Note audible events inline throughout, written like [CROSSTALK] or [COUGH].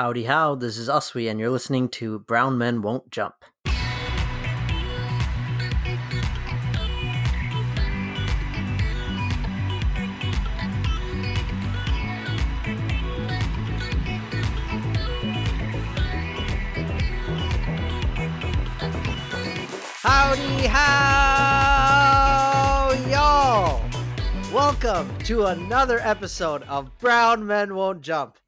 Howdy how, this is Uswe, and you're listening to Brown Men Won't Jump. Howdy how, y'all! Welcome to another episode of Brown Men Won't Jump.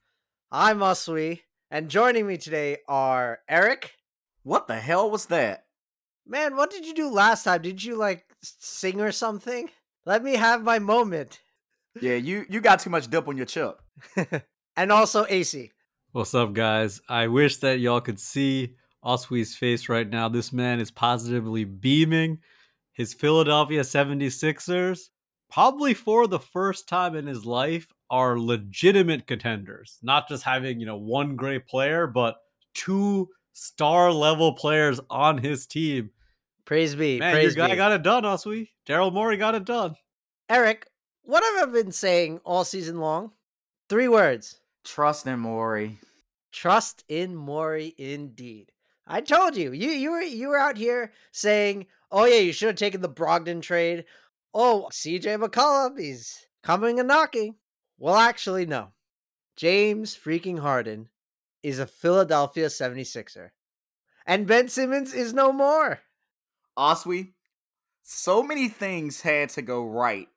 I'm Uswe, and joining me today are Eric. What the hell was that? Man, what did you do last time? Did you like sing or something? Let me have my moment. Yeah, you you got too much dip on your chip. [LAUGHS] and also AC. What's up, guys? I wish that y'all could see Oswee's face right now. This man is positively beaming. His Philadelphia 76ers, probably for the first time in his life, are legitimate contenders. Not just having, you know, one great player, but two star level players on his team. Praise be. Man, praise your guy be. got it done, Oswee. Daryl Morey got it done. Eric, what have I been saying all season long? Three words. Trust in Morey. Trust in Morey indeed. I told you. You you were you were out here saying, "Oh yeah, you should have taken the Brogdon trade." Oh, CJ McCollum, he's coming and knocking. Well, actually, no. James freaking Harden is a Philadelphia 76er. And Ben Simmons is no more. Oswe, so many things had to go right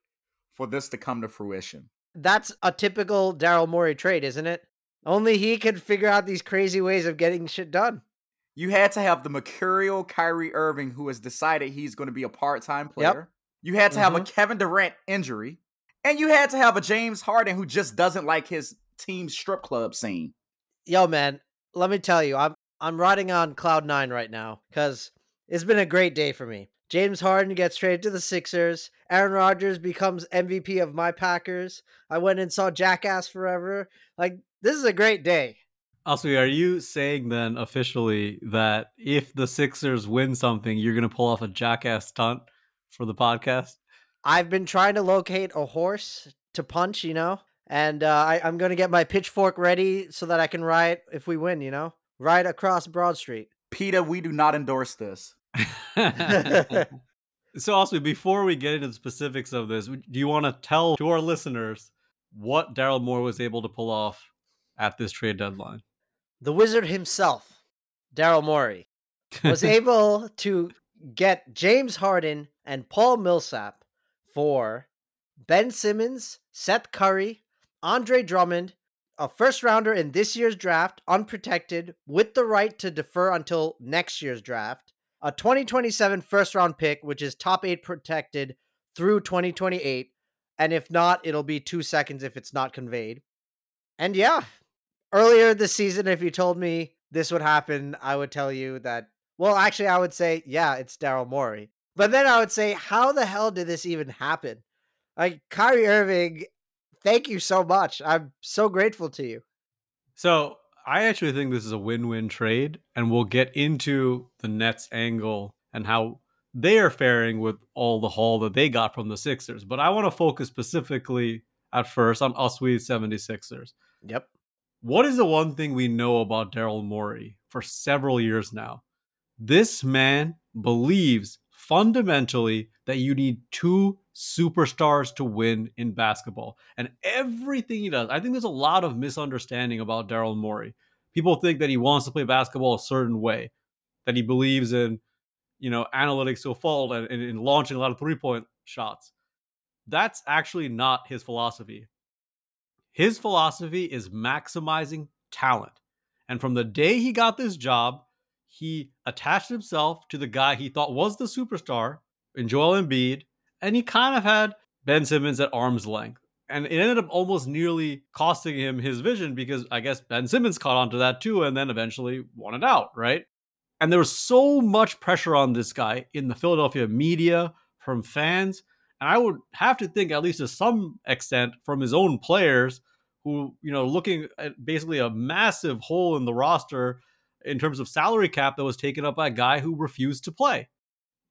for this to come to fruition. That's a typical Daryl Morey trade, isn't it? Only he could figure out these crazy ways of getting shit done. You had to have the mercurial Kyrie Irving who has decided he's going to be a part-time player. Yep. You had to have a mm-hmm. Kevin Durant injury. And you had to have a James Harden who just doesn't like his team strip club scene. Yo, man, let me tell you, I'm I'm riding on cloud nine right now because it's been a great day for me. James Harden gets traded to the Sixers. Aaron Rodgers becomes MVP of my Packers. I went and saw Jackass Forever. Like this is a great day. Oswee, are you saying then officially that if the Sixers win something, you're going to pull off a jackass stunt for the podcast? I've been trying to locate a horse to punch, you know, and uh, I, I'm going to get my pitchfork ready so that I can ride if we win, you know, ride across Broad Street. Peter, we do not endorse this. [LAUGHS] so, also, before we get into the specifics of this, do you want to tell to our listeners what Daryl Morey was able to pull off at this trade deadline? The wizard himself, Daryl Morey, was [LAUGHS] able to get James Harden and Paul Millsap for Ben Simmons, Seth Curry, Andre Drummond, a first rounder in this year's draft, unprotected, with the right to defer until next year's draft, a 2027 first round pick, which is top eight protected through 2028. And if not, it'll be two seconds if it's not conveyed. And yeah, earlier this season, if you told me this would happen, I would tell you that, well, actually, I would say, yeah, it's Daryl Morey. But then I would say, how the hell did this even happen? Like, Kyrie Irving, thank you so much. I'm so grateful to you. So, I actually think this is a win win trade, and we'll get into the Nets angle and how they are faring with all the haul that they got from the Sixers. But I want to focus specifically at first on Uswee's 76ers. Yep. What is the one thing we know about Daryl Morey for several years now? This man believes fundamentally that you need two superstars to win in basketball. And everything he does, I think there's a lot of misunderstanding about Daryl Morey. People think that he wants to play basketball a certain way, that he believes in, you know, analytics to a fault and, and in launching a lot of three point shots. That's actually not his philosophy. His philosophy is maximizing talent. And from the day he got this job, he attached himself to the guy he thought was the superstar in Joel Embiid, and he kind of had Ben Simmons at arm's length. And it ended up almost nearly costing him his vision because I guess Ben Simmons caught on to that too and then eventually it out, right? And there was so much pressure on this guy in the Philadelphia media, from fans, and I would have to think, at least to some extent, from his own players who, you know, looking at basically a massive hole in the roster in terms of salary cap that was taken up by a guy who refused to play.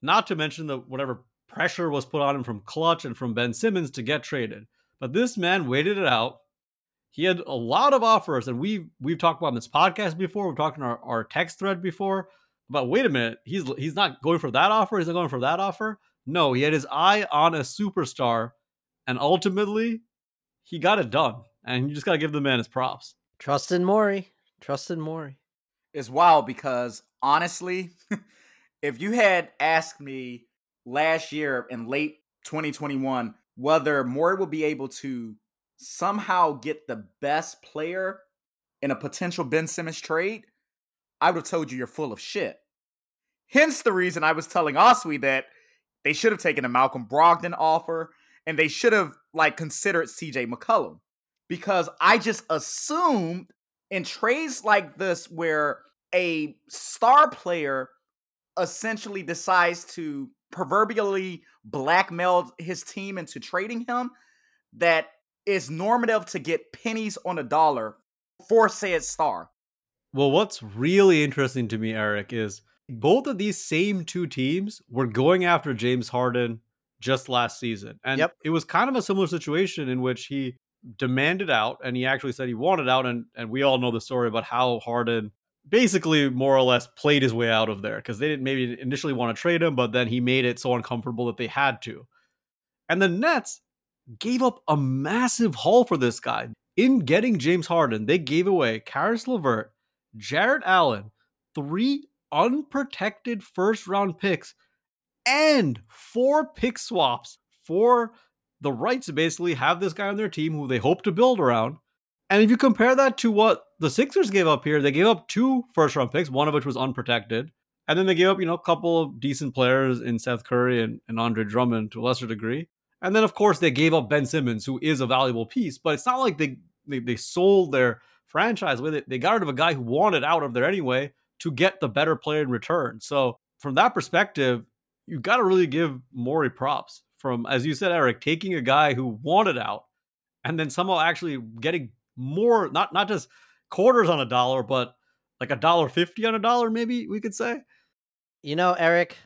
Not to mention the whatever pressure was put on him from Klutch and from Ben Simmons to get traded. But this man waited it out. he had a lot of offers, and we've we've talked about this podcast before. We've talked in our, our text thread before. But wait a minute, he's he's not going for that offer. He's not going for that offer. No, he had his eye on a superstar, and ultimately, he got it done. And you just got to give the man his props. Trust in Morey. Trust in Morey. It's wild because honestly, [LAUGHS] if you had asked me last year in late 2021 whether Morey will be able to somehow get the best player in a potential Ben Simmons trade, I would have told you you're full of shit. Hence the reason I was telling Oswe that they should have taken a Malcolm Brogdon offer and they should have like considered CJ McCollum because I just assumed in trades like this where a star player essentially decides to proverbially blackmail his team into trading him that is normative to get pennies on a dollar for said star. Well, what's really interesting to me, Eric, is both of these same two teams were going after James Harden just last season. And yep. it was kind of a similar situation in which he demanded out and he actually said he wanted out. And, and we all know the story about how Harden basically more or less played his way out of there because they didn't maybe initially want to trade him, but then he made it so uncomfortable that they had to. And the Nets gave up a massive haul for this guy. In getting James Harden, they gave away Caris LeVert, Jarrett Allen, three unprotected first round picks, and four pick swaps for the rights basically have this guy on their team who they hope to build around. And if you compare that to what the Sixers gave up here, they gave up two first round picks, one of which was unprotected. And then they gave up, you know, a couple of decent players in Seth Curry and, and Andre Drummond to a lesser degree. And then, of course, they gave up Ben Simmons, who is a valuable piece. But it's not like they they, they sold their franchise with it. They got rid of a guy who wanted out of there anyway to get the better player in return. So from that perspective, you got to really give Morey props from, as you said, Eric, taking a guy who wanted out and then somehow actually getting more, not not just quarters on a dollar, but like a dollar fifty on a dollar, maybe we could say. You know, Eric,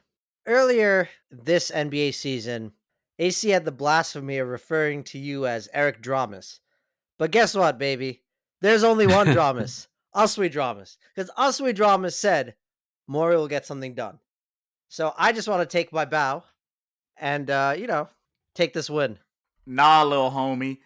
earlier this NBA season, AC had the blasphemy of referring to you as Eric Dramas. But guess what, baby? There's only one [LAUGHS] Dramas. Oswe Dramas. Because Oswe Dramas said Morey will get something done. So I just want to take my bow and, uh, you know, take this win. Nah, little homie.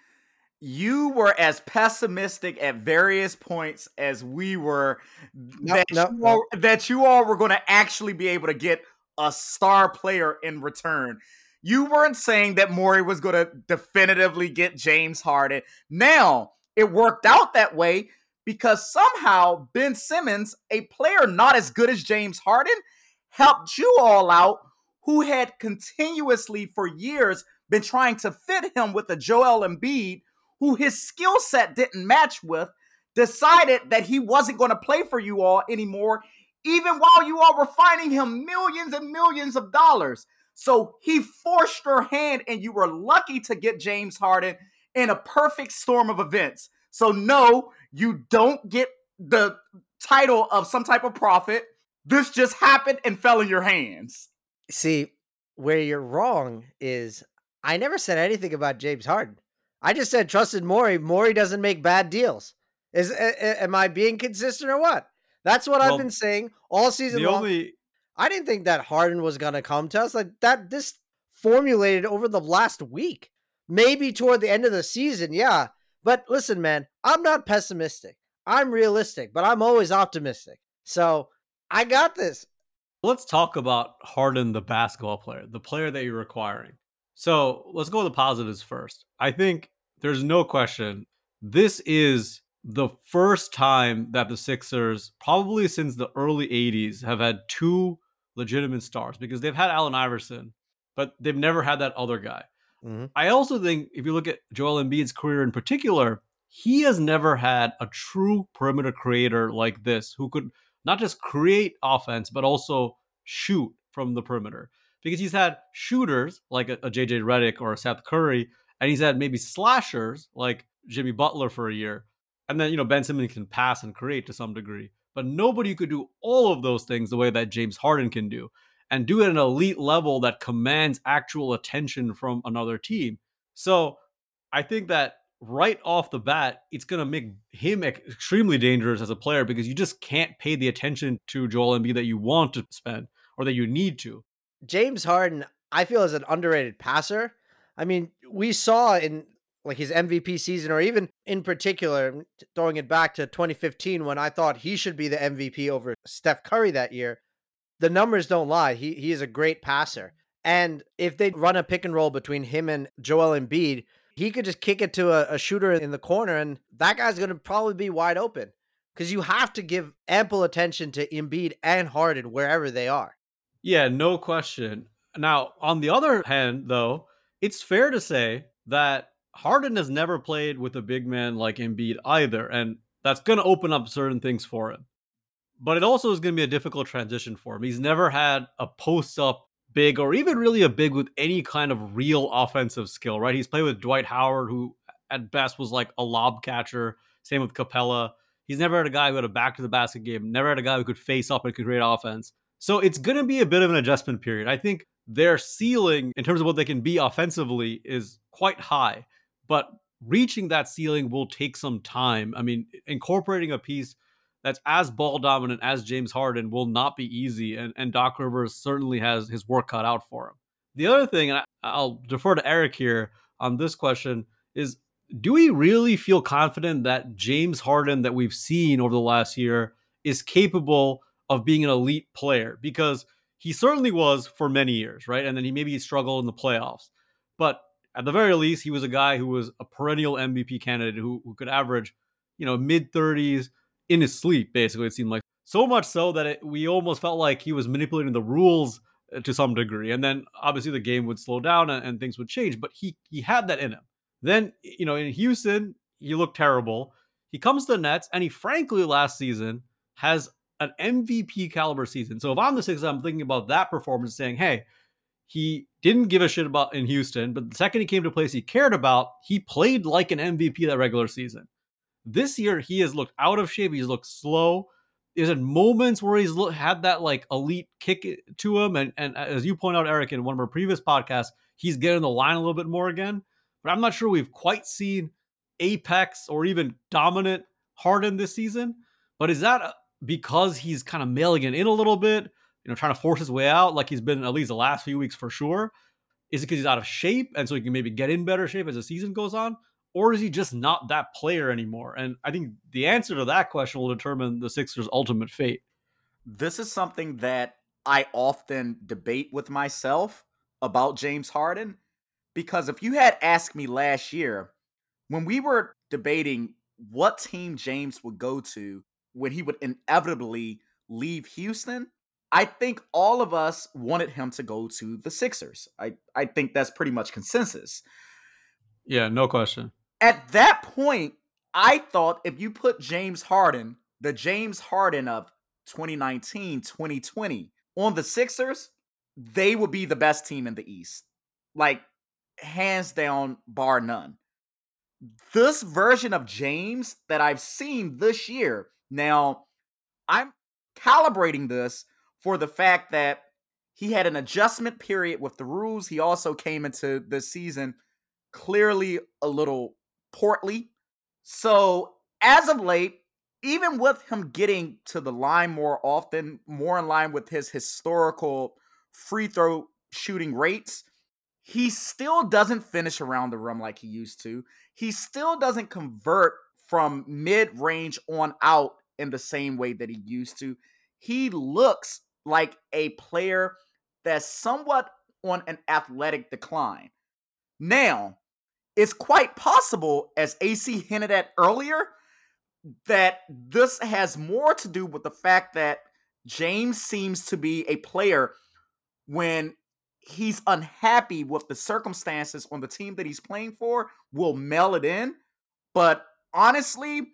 You were as pessimistic at various points as we were nope, that, nope, you all, nope. that you all were going to actually be able to get a star player in return. You weren't saying that Morey was going to definitively get James Harden. Now, it worked out that way because somehow Ben Simmons, a player not as good as James Harden, helped you all out who had continuously for years been trying to fit him with a Joel Embiid who his skill set didn't match with, decided that he wasn't going to play for you all anymore, even while you all were finding him millions and millions of dollars. So he forced your hand, and you were lucky to get James Harden in a perfect storm of events. So, no, you don't get the title of some type of prophet. This just happened and fell in your hands. See, where you're wrong is I never said anything about James Harden. I just said trusted Morey. Morey doesn't make bad deals. Is a, am I being consistent or what? That's what well, I've been saying all season long. Only... I didn't think that Harden was gonna come to us like that. This formulated over the last week, maybe toward the end of the season. Yeah, but listen, man, I'm not pessimistic. I'm realistic, but I'm always optimistic. So I got this. Let's talk about Harden, the basketball player, the player that you're requiring. So let's go with the positives first. I think there's no question this is the first time that the Sixers, probably since the early 80s, have had two legitimate stars because they've had Allen Iverson, but they've never had that other guy. Mm-hmm. I also think if you look at Joel Embiid's career in particular, he has never had a true perimeter creator like this who could not just create offense, but also shoot from the perimeter. Because he's had shooters like a, a JJ Redick or a Seth Curry, and he's had maybe slashers like Jimmy Butler for a year. And then, you know, Ben Simmons can pass and create to some degree. But nobody could do all of those things the way that James Harden can do and do it at an elite level that commands actual attention from another team. So I think that right off the bat, it's going to make him extremely dangerous as a player because you just can't pay the attention to Joel Embiid that you want to spend or that you need to. James Harden, I feel, is an underrated passer. I mean, we saw in like his MVP season, or even in particular, throwing it back to 2015 when I thought he should be the MVP over Steph Curry that year. The numbers don't lie. He he is a great passer. And if they run a pick and roll between him and Joel Embiid, he could just kick it to a, a shooter in the corner, and that guy's going to probably be wide open because you have to give ample attention to Embiid and Harden wherever they are. Yeah, no question. Now, on the other hand, though, it's fair to say that Harden has never played with a big man like Embiid either, and that's going to open up certain things for him. But it also is going to be a difficult transition for him. He's never had a post up big or even really a big with any kind of real offensive skill, right? He's played with Dwight Howard, who at best was like a lob catcher. Same with Capela. He's never had a guy who had a back to the basket game, never had a guy who could face up and could create offense. So it's going to be a bit of an adjustment period. I think their ceiling in terms of what they can be offensively is quite high, but reaching that ceiling will take some time. I mean, incorporating a piece that's as ball dominant as James Harden will not be easy. And, and Doc Rivers certainly has his work cut out for him. The other thing, and I, will defer to Eric here on this question, is do we really feel confident that James Harden that we've seen over the last year is capable of being an elite player? Because he certainly was for many years, right? And then he maybe struggled in the playoffs. But at the very least, he was a guy who was a perennial MVP candidate who, who could average, you know, mid 30s, in his sleep, basically, it seemed like. So much so that it, we almost felt like he was manipulating the rules uh, to some degree. And then obviously the game would slow down and, and things would change, but he he had that in him. Then, you know, in Houston, he looked terrible. He comes to the Nets, and he frankly last season has an MVP caliber season. So if I'm the Sixers, I'm thinking about that performance, saying, hey, he didn't give a shit about in Houston, but the second he came to a place he cared about, he played like an MVP that regular season. This year, he has looked out of shape. He's looked slow. There's had moments where he's look, had that like elite kick to him, and and as you point out, Eric, in one of our previous podcasts, he's getting the line a little bit more again. But I'm not sure we've quite seen apex or even dominant Harden this season. But is that uh, because he's kind of mailing it in a little bit, you know, trying to force his way out, like he's been at least the last few weeks for sure? Is it because he's out of shape and so he can maybe get in better shape as the season goes on? Or is he just not that player anymore? And I think the answer to that question will determine the Sixers' ultimate fate. This is something that I often debate with myself about James Harden because if you had asked me last year when we were debating what team James would go to when he would inevitably leave Houston, I think all of us wanted him to go to the Sixers. I, I think that's pretty much consensus. Yeah, no question. At that point, I thought if you put James Harden, the James Harden of 2019, 2020, on the Sixers, they would be the best team in the East. Like, hands down, bar none. This version of James that I've seen this year, now, I'm calibrating this for the fact that he had an adjustment period with the rules. He also came into this season clearly a little portly. So as of late, even with him getting to the line more often, more in line with his historical free throw shooting rates, he still doesn't finish around the rim like he used to. He still doesn't convert from mid range on out in the same way that he used to. He looks like a player that's somewhat on an athletic decline. Now, it's quite possible, as AC hinted at earlier, that this has more to do with the fact that James seems to be a player when he's unhappy with the circumstances on the team that he's playing for, will mail it in. But honestly,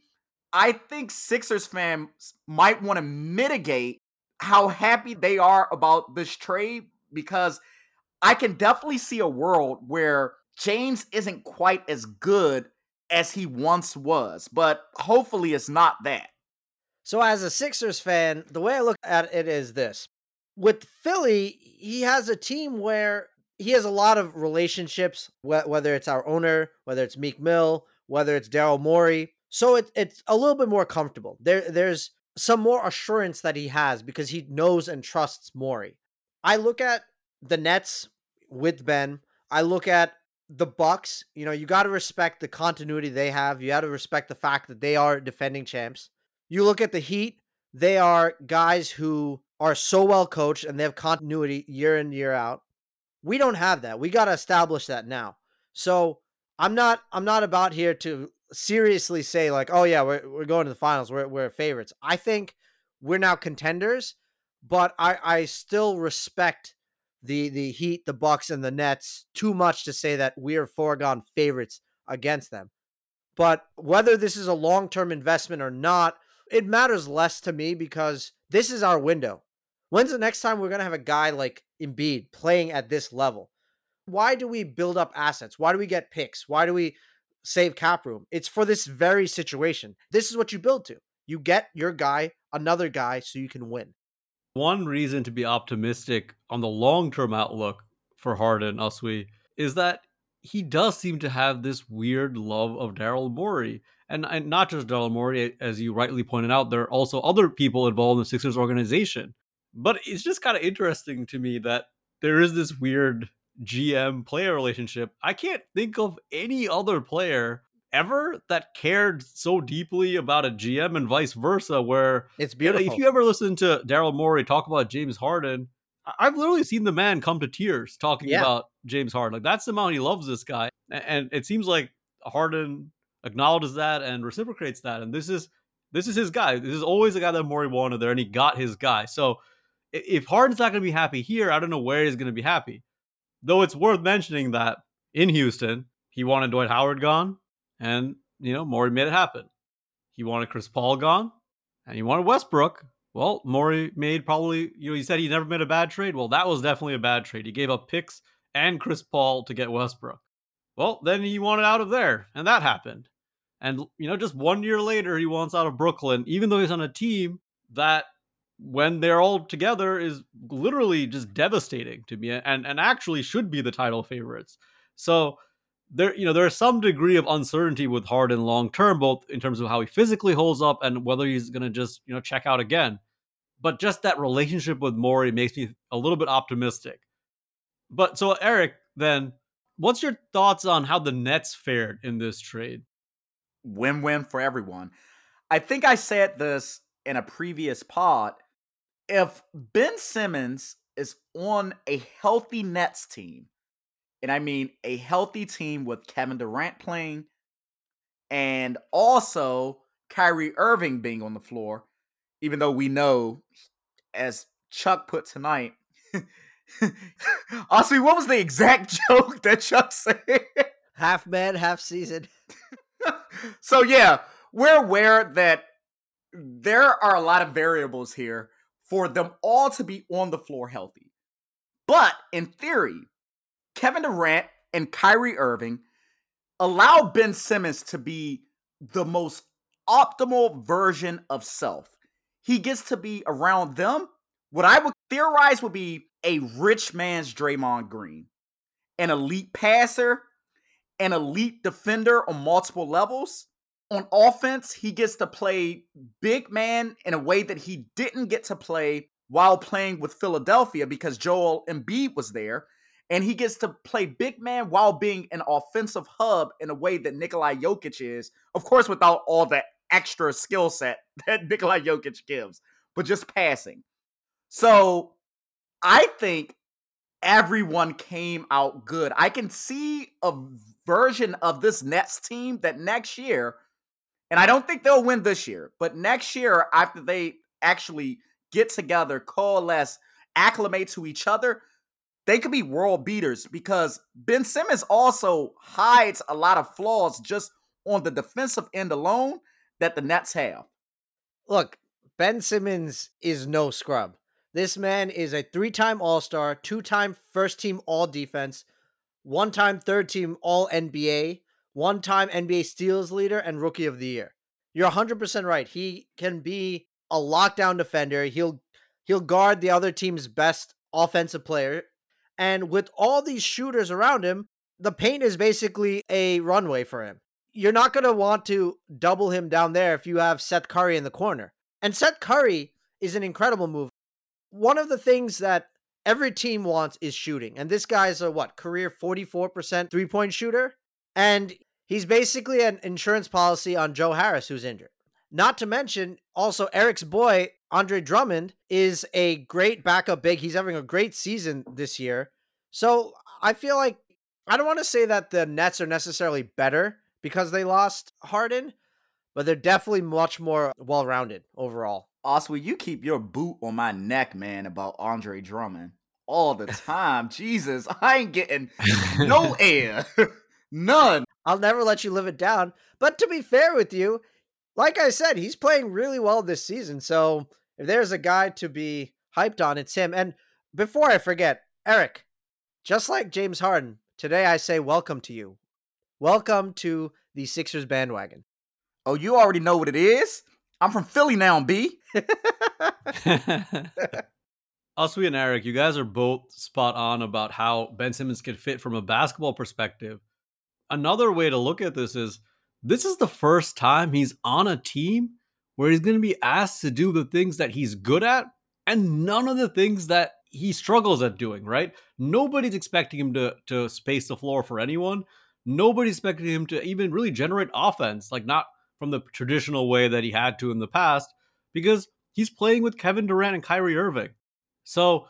I think Sixers fans might want to mitigate how happy they are about this trade because I can definitely see a world where James isn't quite as good as he once was, but hopefully it's not that. So, as a Sixers fan, the way I look at it is this with Philly, he has a team where he has a lot of relationships, whether it's our owner, whether it's Meek Mill, whether it's Daryl Morey. So it, it's a little bit more comfortable. There, there's some more assurance that he has because he knows and trusts Morey. I look at the Nets with Ben. I look at the Bucks. You know, you got to respect the continuity they have. You got to respect the fact that they are defending champs. You look at the Heat. They are guys who are so well coached and they have continuity year in year out. We don't have that. We got to establish that now. So I'm not I'm not about here to seriously say like, oh yeah, we're we're going to the finals. We're we're favorites. I think we're now contenders, but I I still respect the the Heat, the Bucks, and the Nets too much to say that we are foregone favorites against them. But whether this is a long term investment or not, it matters less to me because this is our window. When's the next time we're gonna have a guy like Embiid playing at this level? Why do we build up assets? Why do we get picks? Why do we save cap room? It's for this very situation. This is what you build to. You get your guy, another guy, so you can win. One reason to be optimistic on the long term outlook for Harden, Uswe, is that he does seem to have this weird love of Daryl Morey. And, and not just Daryl Morey, as you rightly pointed out, there are also other people involved in the Sixers organization. But it's just kind of interesting to me that there is this weird GM player relationship. I can't think of any other player ever that cared so deeply about a GM and vice versa. Where it's eh, beautiful. If you ever listen to Daryl Morey talk about James Harden, I've literally seen the man come to tears talking yeah. about James Harden. Like that's the amount he loves this guy, and it seems like Harden acknowledges that and reciprocates that. And this is this is his guy. This is always the guy that Morey wanted there, and he got his guy. So if Harden's not going to be happy here, I don't know where he's going to be happy. Though it's worth mentioning that in Houston, he wanted Dwight Howard gone, and you know Morey made it happen. He wanted Chris Paul gone, and he wanted Westbrook. Well, Morey made probably you know he said he never made a bad trade. Well, that was definitely a bad trade. He gave up picks and Chris Paul to get Westbrook. Well, then he wanted out of there, and that happened. And you know, just one year later, he wants out of Brooklyn, even though he's on a team that when they're all together is literally just devastating to me and and actually should be the title favorites. So there you know there's some degree of uncertainty with Harden long term both in terms of how he physically holds up and whether he's going to just, you know, check out again. But just that relationship with Morey makes me a little bit optimistic. But so Eric, then what's your thoughts on how the Nets fared in this trade? Win-win for everyone. I think I said this in a previous pod if Ben Simmons is on a healthy Nets team, and I mean a healthy team with Kevin Durant playing, and also Kyrie Irving being on the floor, even though we know, as Chuck put tonight, [LAUGHS] Honestly, what was the exact [LAUGHS] joke that Chuck said? Half man, half season. [LAUGHS] so yeah, we're aware that there are a lot of variables here for them all to be on the floor healthy. But in theory, Kevin Durant and Kyrie Irving allow Ben Simmons to be the most optimal version of self. He gets to be around them. What I would theorize would be a rich man's Draymond Green, an elite passer, an elite defender on multiple levels, on offense, he gets to play big man in a way that he didn't get to play while playing with Philadelphia because Joel Embiid was there. And he gets to play big man while being an offensive hub in a way that Nikolai Jokic is, of course, without all the extra skill set [LAUGHS] that Nikolai Jokic gives, but just passing. So I think everyone came out good. I can see a version of this Nets team that next year and I don't think they'll win this year, but next year, after they actually get together, coalesce, acclimate to each other, they could be world beaters because Ben Simmons also hides a lot of flaws just on the defensive end alone that the Nets have. Look, Ben Simmons is no scrub. This man is a three time All Star, two time first team All Defense, one time third team All NBA, one time NBA steals leader and rookie of the year. You're 100% right. He can be a lockdown defender. He'll he'll guard the other team's best offensive player. And with all these shooters around him, the paint is basically a runway for him. you're not going to want to double him down there if you have Seth Curry in the corner. And Seth Curry is an incredible move. One of the things that every team wants is shooting. And this guy's a what, career 44% three point shooter? And he's basically an insurance policy on Joe Harris, who's injured. Not to mention, also, Eric's boy, Andre Drummond, is a great backup big. He's having a great season this year. So I feel like I don't want to say that the Nets are necessarily better because they lost Harden, but they're definitely much more well rounded overall. Oswald, you keep your boot on my neck, man, about Andre Drummond all the [LAUGHS] time. Jesus, I ain't getting no [LAUGHS] air. [LAUGHS] None. I'll never let you live it down. But to be fair with you, like I said, he's playing really well this season. So if there's a guy to be hyped on, it's him. And before I forget, Eric, just like James Harden, today I say welcome to you. Welcome to the Sixers bandwagon. Oh, you already know what it is? I'm from Philly now, B. [LAUGHS] [LAUGHS] Oswe and Eric, you guys are both spot on about how Ben Simmons can fit from a basketball perspective. Another way to look at this is this is the first time he's on a team where he's going to be asked to do the things that he's good at and none of the things that he struggles at doing, right? Nobody's expecting him to to space the floor for anyone. Nobody's expecting him to even really generate offense, like not from the traditional way that he had to in the past, because he's playing with Kevin Durant and Kyrie Irving. So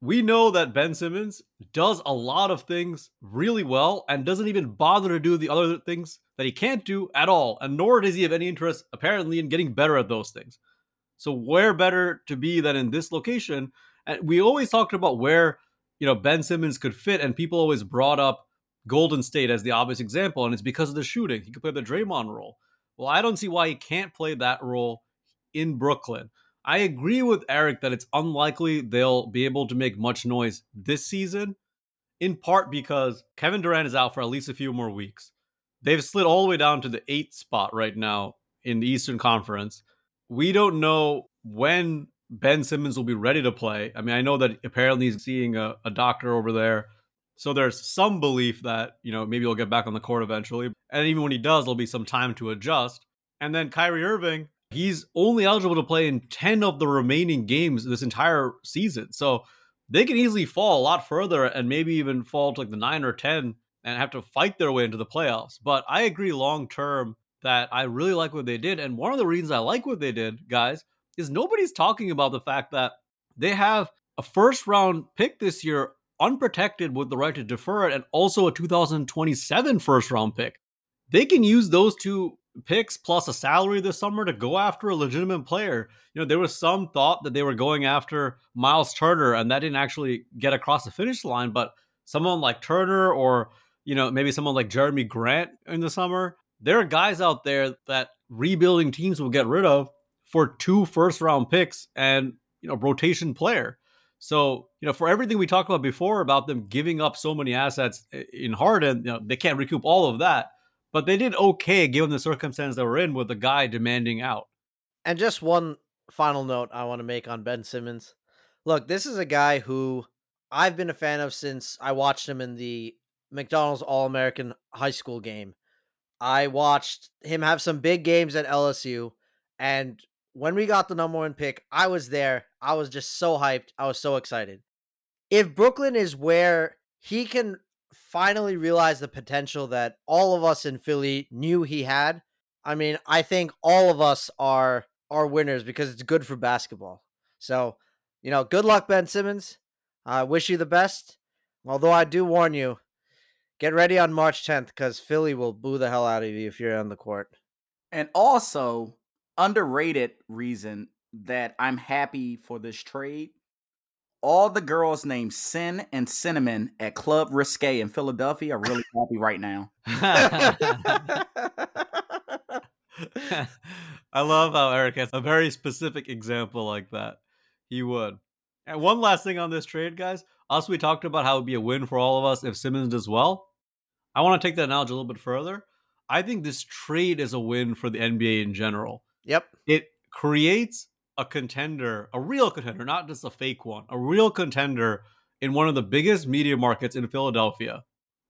we know that Ben Simmons does a lot of things really well and doesn't even bother to do the other things that he can't do at all. And nor does he have any interest, apparently, in getting better at those things. So where better to be than in this location? And we always talked about where, you know, Ben Simmons could fit, and people always brought up Golden State as the obvious example, and it's because of the shooting. He could play the Draymond role. Well, I don't see why he can't play that role in Brooklyn. I agree with Eric that it's unlikely they'll be able to make much noise this season, in part because Kevin Durant is out for at least a few more weeks. They've slid all the way down to the eighth spot right now in the Eastern Conference. We don't know when Ben Simmons will be ready to play. I mean, I know that apparently he's seeing a, a doctor over there. So there's some belief that, you know, maybe he'll get back on the court eventually. And even when he does, there'll be some time to adjust. And then Kyrie Irving, he's only eligible to play in 10 of the remaining games this entire season. So they can easily fall a lot further and maybe even fall to like the 9 or 10 and have to fight their way into the playoffs. But I agree long term that I really like what they did. And one of the reasons I like what they did, guys, is nobody's talking about the fact that they have a first round pick this year unprotected with the right to defer it and also a 2027 first round pick. They can use those two picks plus a salary this summer to go after a legitimate player. You know, there was some thought that they were going after Miles Turner, and that didn't actually get across the finish line. But someone like Turner, or you know, maybe someone like Jerami Grant in the summer, there are guys out there that rebuilding teams will get rid of for two first round picks and you know rotation player. So, you know, for everything we talked about before about them giving up so many assets in Harden, you know, they can't recoup all of that but they did okay given the circumstance they were in with the guy demanding out. And just one final note I want to make on Ben Simmons. Look, this is a guy who I've been a fan of since I watched him in the McDonald's All American High School game. I watched him have some big games at LSU. And when we got the number one pick, I was there. I was just so hyped. I was so excited. If Brooklyn is where he can finally realize the potential that all of us in Philly knew he had. I mean, I think all of us are are winners because it's good for basketball. So, you know, good luck, Ben Simmons. I wish you the best. Although I do warn you, get ready on March 10th because Philly will boo the hell out of you if you're on the court. And also, underrated reason that I'm happy for this trade all the girls named Sin and Cinnamon at Club Risque in Philadelphia are really happy right now. [LAUGHS] [LAUGHS] I love how Eric has a very specific example like that. He would. And one last thing on this trade, guys. Also, we talked about how it would be a win for all of us if Simmons does well. I want to take that analogy a little bit further. I think this trade is a win for the NBA in general. Yep. It creates a contender, a real contender, not just a fake one, a real contender in one of the biggest media markets in Philadelphia.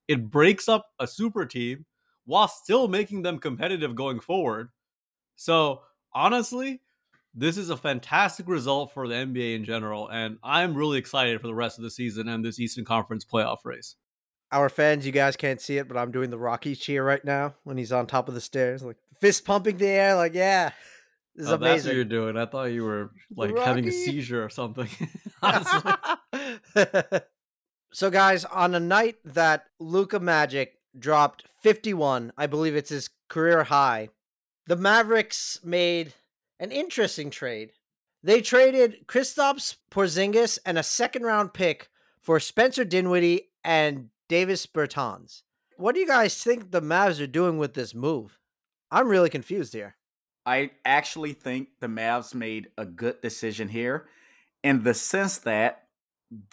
It breaks up a super team, while still making them competitive going forward. So, honestly, this is a fantastic result for the NBA in general, and I'm really excited for the rest of the season and this Eastern Conference playoff race. Our fans, you guys can't see it, but I'm doing the Rocky cheer right now when he's on top of the stairs, like fist pumping the air, like yeah, this is oh, amazing. That's what you're doing. I thought you were like having a seizure or something. [LAUGHS] [LAUGHS] so, guys, on a night that Luka Magic dropped 51, I believe it's his career high. The Mavericks made an interesting trade. They traded Kristaps Porzingis and a second round pick for Spencer Dinwiddie and Davis Bertans. What do you guys think the Mavs are doing with this move? I'm really confused here. I actually think the Mavs made a good decision here in the sense that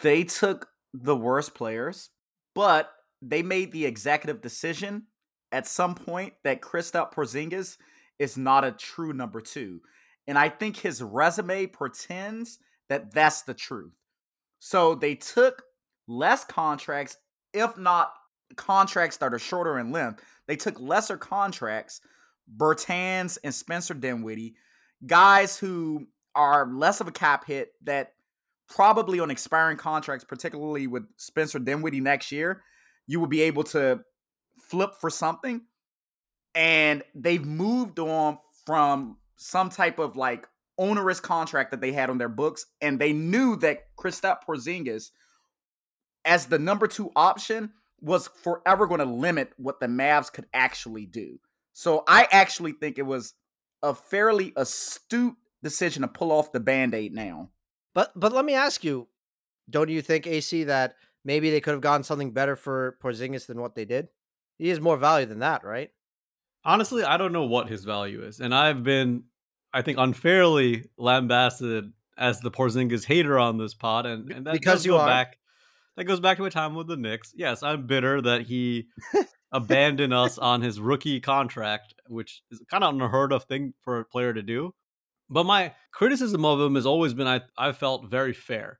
they took the worst players, but they made the executive decision at some point that Kristaps Porzingis is not a true number two. And I think his resume pretends that that's the truth. So they took less contracts, if not contracts that are shorter in length. They took lesser contracts, Bertans and Spencer Dinwiddie, guys who are less of a cap hit that probably on expiring contracts, particularly with Spencer Dinwiddie next year, you will be able to flip for something. And they've moved on from some type of like onerous contract that they had on their books, and they knew that Kristaps Porzingis, as the number two option, was forever going to limit what the Mavs could actually do. So I actually think it was a fairly astute decision to pull off the band-aid now. But but let me ask you, don't you think AC that maybe they could have gotten something better for Porzingis than what they did? He has more value than that, right? Honestly, I don't know what his value is, and I've been, I think, unfairly lambasted as the Porzingis hater on this pod, and, and that because you are. back. That goes back to my time with the Knicks. Yes, I'm bitter that he [LAUGHS] abandoned us on his rookie contract, which is kind of unheard of thing for a player to do. But my criticism of him has always been I I felt very fair.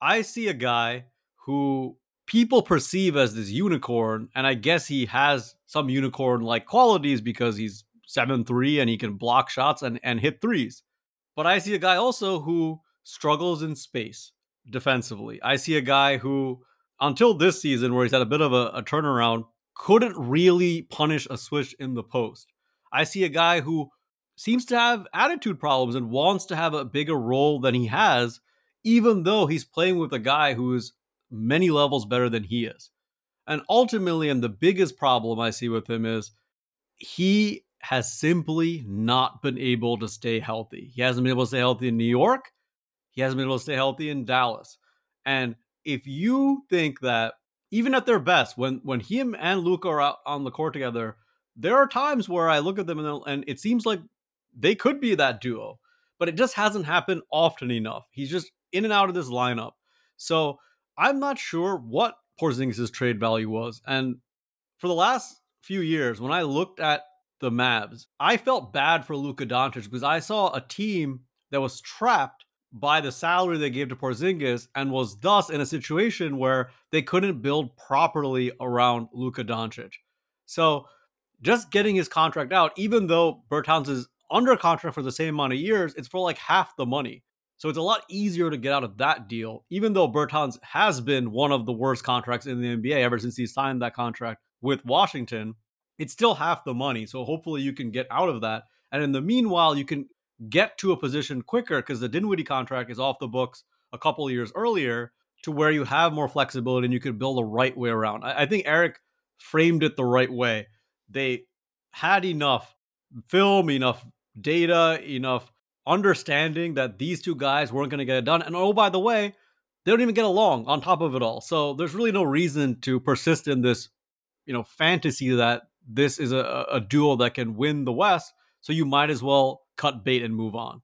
I see a guy who people perceive as this unicorn, and I guess he has some unicorn like qualities because he's seven three and he can block shots and, and hit threes. But I see a guy also who struggles in space defensively. I see a guy who, until this season, where he's had a bit of a, a turnaround, couldn't really punish a switch in the post. I see a guy who seems to have attitude problems and wants to have a bigger role than he has, even though he's playing with a guy who is many levels better than he is. And ultimately, and the biggest problem I see with him is he has simply not been able to stay healthy. He hasn't been able to stay healthy in New York. He hasn't been able to stay healthy in Dallas. And if you think that even at their best, when when him and Luka are out on the court together, there are times where I look at them and, and it seems like they could be that duo, but it just hasn't happened often enough. He's just in and out of this lineup. So I'm not sure what Porzingis' trade value was. And for the last few years, when I looked at the Mavs, I felt bad for Luka Doncic because I saw a team that was trapped by the salary they gave to Porzingis and was thus in a situation where they couldn't build properly around Luka Doncic. So just getting his contract out, even though Bertans is under contract for the same amount of years, it's for like half the money. So it's a lot easier to get out of that deal, even though Bertans has been one of the worst contracts in the NBA ever since he signed that contract with Washington. It's still half the money. So hopefully you can get out of that. And in the meanwhile, you can get to a position quicker because the Dinwiddie contract is off the books a couple years earlier to where you have more flexibility and you can build the right way around. I, I think Eric framed it the right way. They had enough film, enough data, enough understanding that these two guys weren't going to get it done. And oh, by the way, they don't even get along on top of it all. So there's really no reason to persist in this, you know, fantasy that this is a, a that can win the West. So you might as well cut bait and move on.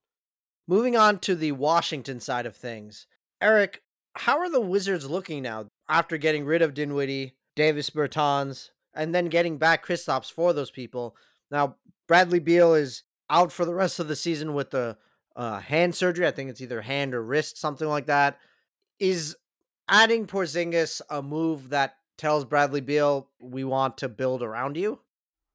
Moving on to the Washington side of things. Eric, how are the Wizards looking now after getting rid of Dinwiddie, Davis Bertans, and then getting back Kristaps for those people? Now, Bradley Beal is out for the rest of the season with the uh, hand surgery. I think it's either hand or wrist, something like that. Is adding Porzingis a move that tells Bradley Beal we want to build around you?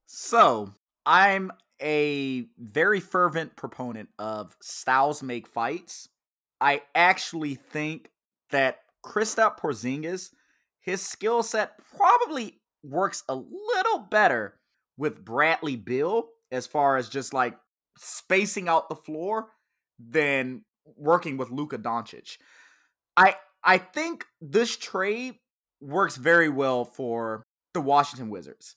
So I'm a very fervent proponent of styles make fights. I actually think that Kristaps Porzingis, his skill set probably works a little better with Bradley Beal as far as just like spacing out the floor than working with Luka Doncic. I I think this trade works very well for the Washington Wizards.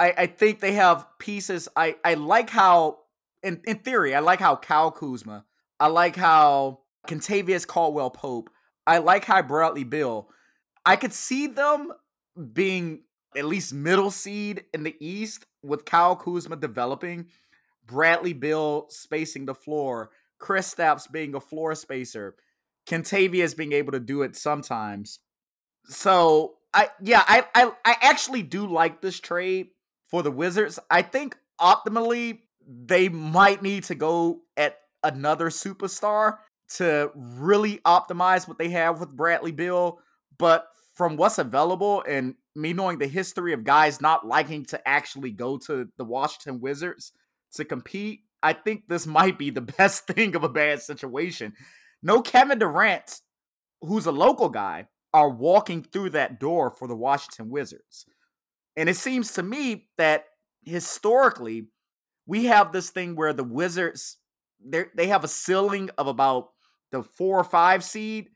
I, I think they have pieces. I, I like how, in, in theory, I like how Kyle Kuzma, I like how Kentavious Caldwell Pope, I like how Bradley Beal. I could see them being at least middle seed in the East with Kyle Kuzma developing, Bradley Beal spacing the floor, Kristaps being a floor spacer, Kentavious being able to do it sometimes. So I yeah, I, I I actually do like this trade for the Wizards. I think optimally they might need to go at another superstar to really optimize what they have with Bradley Beal. But from what's available and me knowing the history of guys not liking to actually go to the Washington Wizards to compete, I think this might be the [LAUGHS] best thing of a bad situation. No Kevin Durant, who's a local guy, are walking through that door for the Washington Wizards. And it seems to me that historically, we have this thing where the Wizards they have a ceiling of about the four or five seed,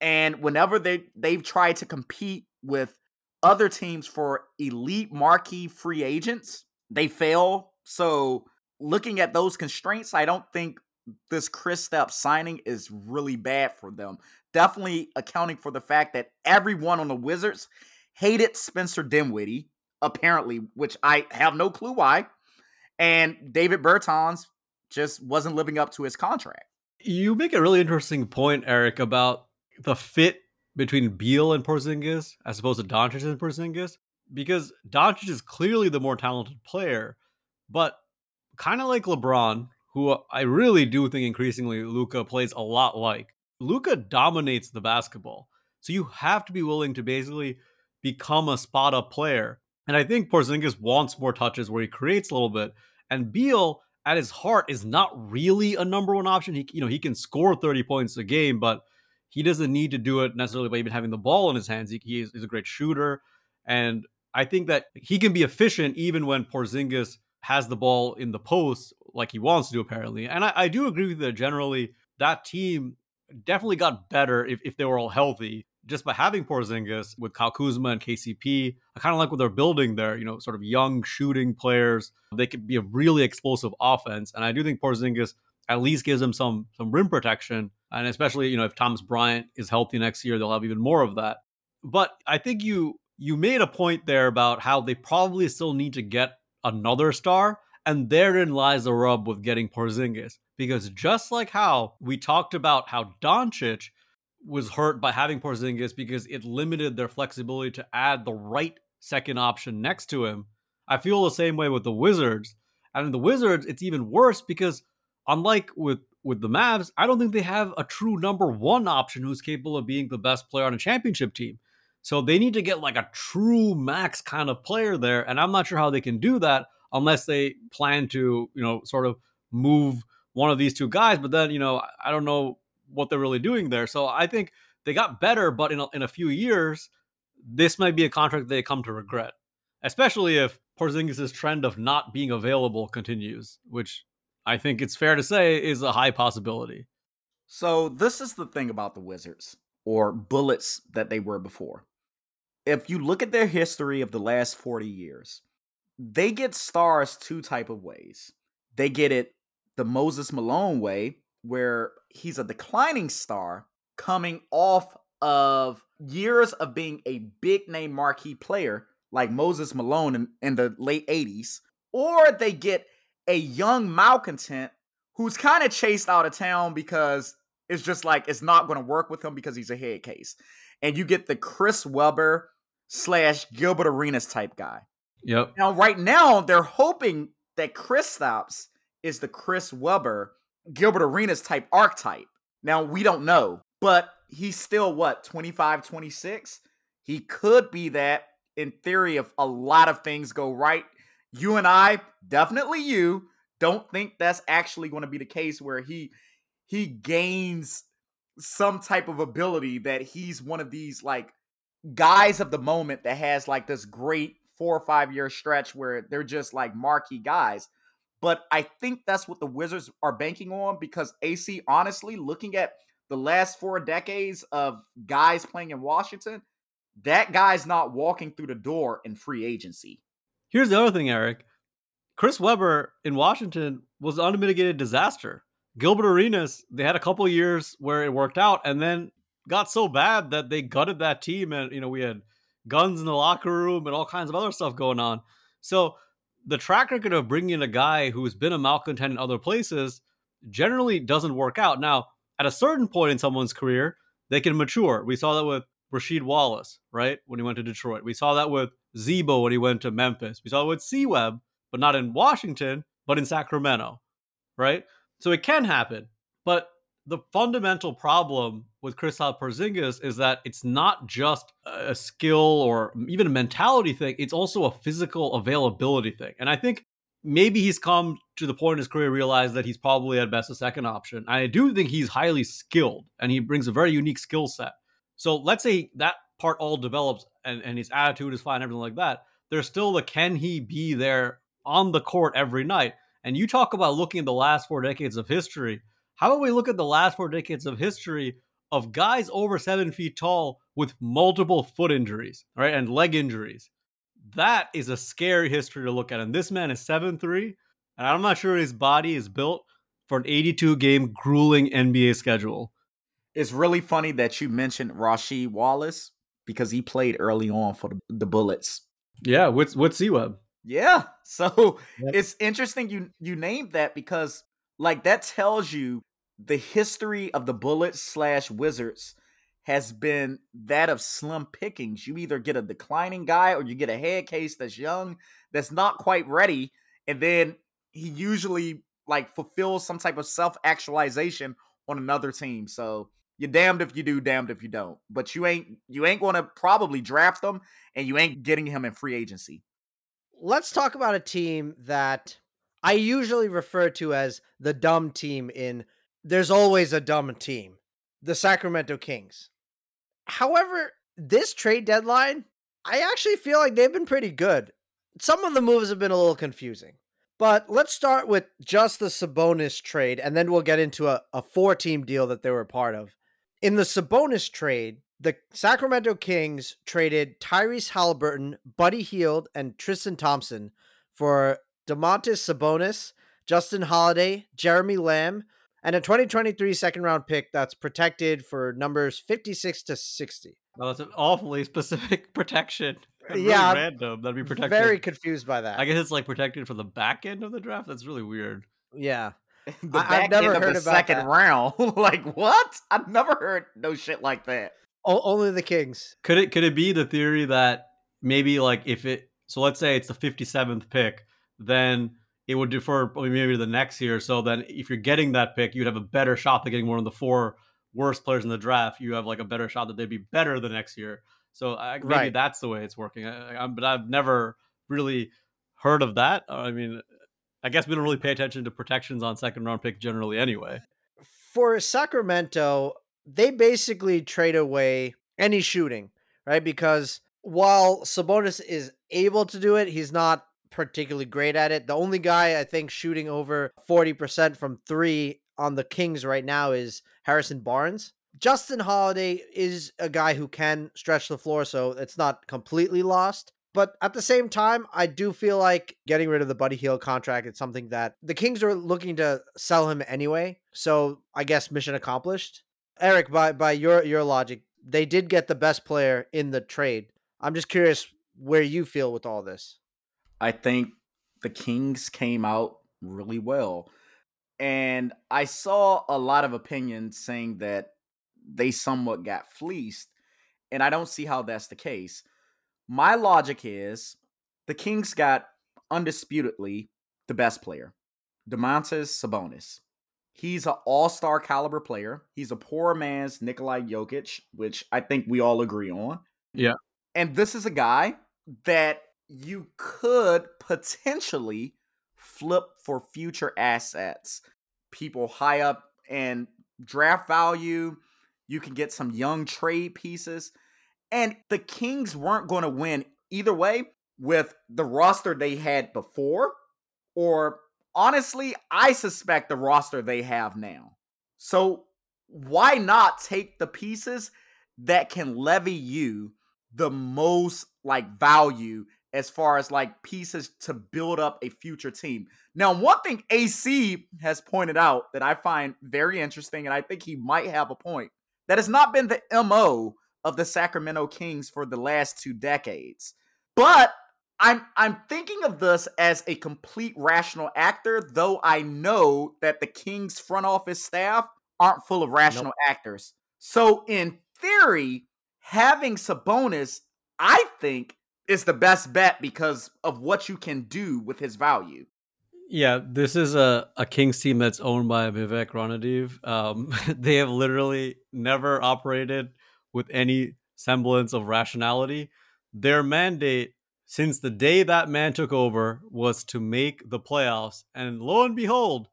and whenever they they've tried to compete with other teams for elite marquee free agents, they fail. So looking at those constraints, I don't think this Kristaps signing is really bad for them. Definitely accounting for the fact that everyone on the Wizards hated Spencer Dinwiddie, apparently, which I have no clue why. And Davis Bertans just wasn't living up to his contract. You make a really interesting point, Eric, about the fit between Beal and Porzingis as opposed to Doncic and Porzingis, because Doncic is clearly the more talented player, but kind of like LeBron, who I really do think increasingly Luka plays a lot like. Luka dominates the basketball. So you have to be willing to basically become a spot up player. And I think Porzingis wants more touches where he creates a little bit. And Beal, at his heart, is not really a number one option. He, you know, he can score 30 points a game, but he doesn't need to do it necessarily by even having the ball in his hands. He, he is, a great shooter. And I think that he can be efficient even when Porzingis has the ball in the post like he wants to do apparently. And I, I do agree with that generally. That team definitely got better if, if they were all healthy just by having Porzingis with Kyle Kuzma and KCP. I kind of like what they're building there, you know, sort of young shooting players. They could be a really explosive offense. And I do think Porzingis at least gives them some some rim protection. And especially, you know, if Thomas Bryant is healthy next year, they'll have even more of that. But I think you you made a point there about how they probably still need to get another star. And therein lies the rub with getting Porzingis. Because just like how we talked about how Doncic was hurt by having Porzingis because it limited their flexibility to add the right second option next to him, I feel the same way with the Wizards. And in the Wizards, it's even worse because unlike with with the Mavs, I don't think they have a true number one option who's capable of being the best player on a championship team. So they need to get like a true max kind of player there. And I'm not sure how they can do that unless they plan to, you know, sort of move one of these two guys. But then, you know, I don't know what they're really doing there. So I think they got better, but in a, in a few years, this might be a contract they come to regret, especially if Porzingis' trend of not being available continues, which I think it's fair to say is a high possibility. So this is the thing about the Wizards or Bullets that they were before. If you look at their history of the last 40 years, they get stars two type of ways. They get it the Moses Malone way, where he's a declining star coming off of years of being a big name marquee player like Moses Malone in, in the late 80s, or they get a young malcontent who's kind of chased out of town because it's just like it's not going to work with him because he's a head case. And you get the Chris Webber slash Gilbert Arenas type guy. Yep. Now, right now, they're hoping that Kristaps is the Chris Webber, Gilbert Arenas type archetype. Now, we don't know, but he's still what, 25, 26? He could be that in theory if a lot of things go right You and I, definitely you, don't think that's actually going to be the case where he he gains some type of ability that he's one of these like guys of the moment that has like this great four or five year stretch where they're just like marquee guys. But I think that's what the Wizards are banking on because AC, honestly, looking at the last four decades of guys playing in Washington, that guy's not walking through the door in free agency. Here's the other thing, Eric. Chris Webber in Washington was an unmitigated disaster. Gilbert Arenas, they had a couple years where it worked out, and then got so bad that they gutted that team, and you know we had guns in the locker room and all kinds of other stuff going on. So the track record of bringing in a guy who's been a malcontent in other places generally doesn't work out. Now, at a certain point in someone's career, they can mature. We saw that with Rasheed Wallace, right? When he went to Detroit. We saw that with Z-Bo when he went to Memphis. We saw it with C-Webb, but not in Washington, but in Sacramento, right? So it can happen. But the fundamental problem with Kristaps Porzingis is that it's not just a skill or even a mentality thing; it's also a physical availability thing. And I think maybe he's come to the point in his career realized that he's probably at best a second option. I do think he's highly skilled and he brings a very unique skill set. So let's say that part all develops and, and his attitude is fine, everything like that. There's still the can he be there on the court every night? And you talk about looking at the last four decades of history. How about we look at the last four decades of history of guys over seven feet tall with multiple foot injuries, right, and leg injuries? That is a scary history to look at. And this man is seven three, and I'm not sure his body is built for an 82 game grueling NBA schedule. It's really funny that you mentioned Rasheed Wallace because he played early on for the, the Bullets. Yeah, with with C-Webb. Yeah. [LAUGHS] So yep. it's interesting you you named that because like that tells you the history of the Bullets slash Wizards has been that of slim pickings. You either get a declining guy or you get a head case that's young, that's not quite ready, and then he usually like fulfills some type of self actualization on another team. So you're damned if you do, damned if you don't. But you ain't you ain't going to probably draft them, and you ain't getting him in free agency. Let's talk about a team that I usually refer to as the dumb team. In there's always a dumb team, the Sacramento Kings. However, this trade deadline, I actually feel like they've been pretty good. Some of the moves have been a little confusing. But let's start with just the Sabonis trade, and then we'll get into a, a four team deal that they were part of. In the Sabonis trade, the Sacramento Kings traded Tyrese Haliburton, Buddy Hield, and Tristan Thompson for Domantas Sabonis, Justin Holiday, Jeremy Lamb, and a 2023 second round pick that's protected for numbers 56 to 60. Well, that's an awfully [LAUGHS] specific protection. Uh, really yeah, random. That'd be protected. Very confused by that. I guess it's like protected for the back end of the draft. That's really weird. Yeah. [LAUGHS] the I, have never heard of the second that. round. [LAUGHS] like what? I've never heard no shit like that. O- only the Kings. Could it could it be the theory that maybe like if it so let's say it's the 57th pick, then it would defer maybe to the next year. So then if you're getting that pick, you'd have a better shot at getting one of the four worst players in the draft. You have like a better shot that they'd be better the next year. So maybe right. that's the way it's working. I, I, but I've never really heard of that. I mean, I guess we don't really pay attention to protections on second round pick generally anyway. For Sacramento, they basically trade away any shooting, right? Because while Sabonis is able to do it, he's not particularly great at it. The only guy I think shooting over 40% from three on the Kings right now is Harrison Barnes. Justin Holiday is a guy who can stretch the floor, so it's not completely lost. But at the same time, I do feel like getting rid of the Buddy Hield contract is something that the Kings are looking to sell him anyway. So I guess mission accomplished. Eric, by by your your logic, they did get the best player in the trade. I'm just curious where you feel with all this. I think the Kings came out really well. And I saw a lot of opinions saying that they somewhat got fleeced. And I don't see how that's the case. My logic is the Kings got undisputedly the best player, Domantas Sabonis. He's an all-star caliber player. He's a poor man's Nikolai Jokic, which I think we all agree on. Yeah. And this is a guy that you could potentially flip for future assets. People high up and draft value. You can get some young trade pieces. And the Kings weren't going to win either way with the roster they had before, or honestly, I suspect the roster they have now. So why not take the pieces that can levy you the most like value as far as like pieces to build up a future team. Now, one thing AC has pointed out that I find very interesting, and I think he might have a point, that has not been the MO of the Sacramento Kings for the last two decades. But I'm I'm thinking of this as a complete rational actor, though I know that the Kings front office staff aren't full of rational nope. actors. So in theory, having Sabonis, I think, is the best bet because of what you can do with his value. Yeah, this is a, a Kings team that's owned by Vivek Ranadive. Um, [LAUGHS] they have literally never operated with any semblance of rationality. Their mandate since the day that man took over was to make the playoffs. And lo and behold,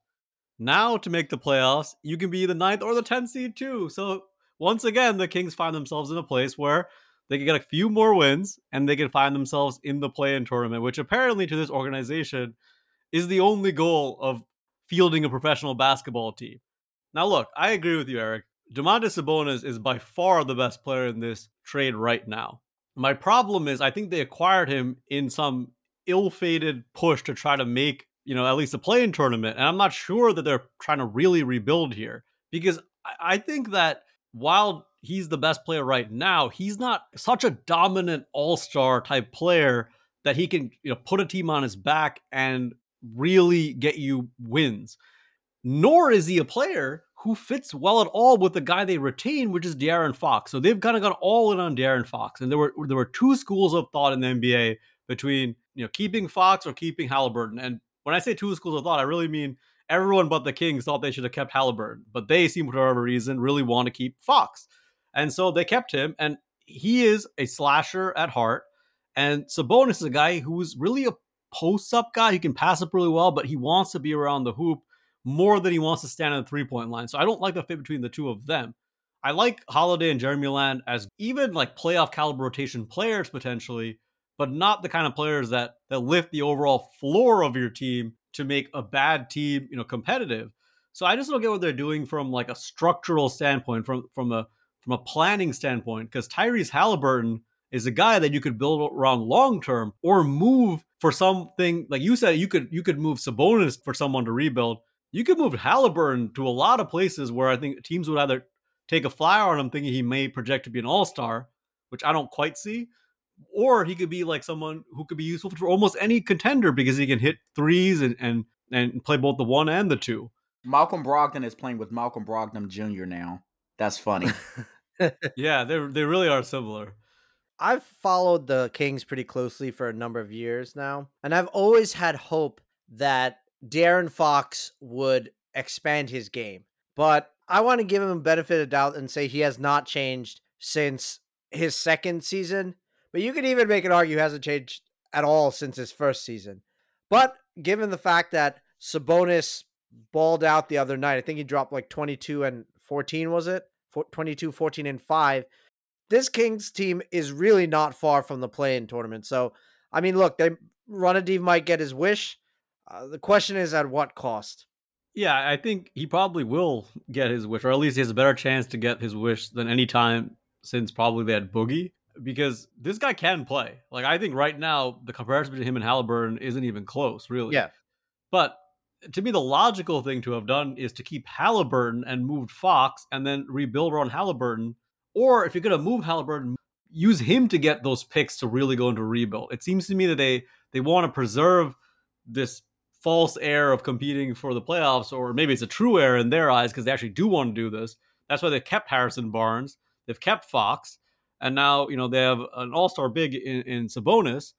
now to make the playoffs, you can be the ninth or the 10th seed too. So once again, the Kings find themselves in a place where they could get a few more wins and they could find themselves in the play-in tournament, which apparently to this organization is the only goal of fielding a professional basketball team. Now, look, I agree with you, Eric. Domantas Sabonis is by far the best player in this trade right now. My problem is, I think they acquired him in some ill-fated push to try to make, you know, at least a play-in tournament, and I'm not sure that they're trying to really rebuild here because I think that while he's the best player right now, he's not such a dominant all-star type player that he can you know put a team on his back and really get you wins. Nor is he a player who fits well at all with the guy they retain, which is De'Aaron Fox. So they've kind of gone all in on De'Aaron Fox, and there were there were two schools of thought in the NBA between you know keeping Fox or keeping Haliburton. And when I say two schools of thought, I really mean everyone but the Kings thought they should have kept Haliburton, but they seem for whatever reason really want to keep Fox. And so they kept him, and he is a slasher at heart. And Sabonis is a guy who's really a post up guy. He can pass up really well, but he wants to be around the hoop more than he wants to stand on the three point line. So I don't like the fit between the two of them. I like Holiday and Jeremy Lamb as even like playoff caliber rotation players potentially, but not the kind of players that that lift the overall floor of your team to make a bad team, you know, competitive. So I just don't get what they're doing from like a structural standpoint, from from a from a planning standpoint, because Tyrese Haliburton is a guy that you could build around long term or move for something like you said you could you could move Sabonis for someone to rebuild. You could move Haliburton to a lot of places where I think teams would either take a flyer on him thinking he may project to be an all-star, which I don't quite see, or he could be like someone who could be useful for almost any contender because he can hit threes and and and play both the one and the two. Malcolm Brogdon is playing with Malcolm Brogdon Jr. now. That's funny. [LAUGHS] yeah, they they really are similar. I've followed the Kings pretty closely for a number of years now, and I've always had hope that De'Aaron Fox would expand his game. But I want to give him a benefit of doubt and say he has not changed since his second season. But you could even make an argue hasn't changed at all since his first season. But given the fact that Sabonis balled out the other night, I think he dropped like 22 and 14, was it? 22, 14, and 5. This Kings team is really not far from the play in tournament. So, I mean, look, they Ranadive might get his wish. Uh, the question is at what cost? Yeah, I think he probably will get his wish, or at least he has a better chance to get his wish than any time since probably they had Boogie. Because this guy can play. Like I think right now the comparison between him and Haliburton isn't even close, really. Yeah. But to me, the logical thing to have done is to keep Haliburton and moved Fox and then rebuild around Haliburton. Or if you're gonna move Haliburton, use him to get those picks to really go into rebuild. It seems to me that they they want to preserve this false air of competing for the playoffs, or maybe it's a true air in their eyes because they actually do want to do this. That's why they kept Harrison Barnes, they've kept Fox, and now you know they have an All Star big in, in Sabonis.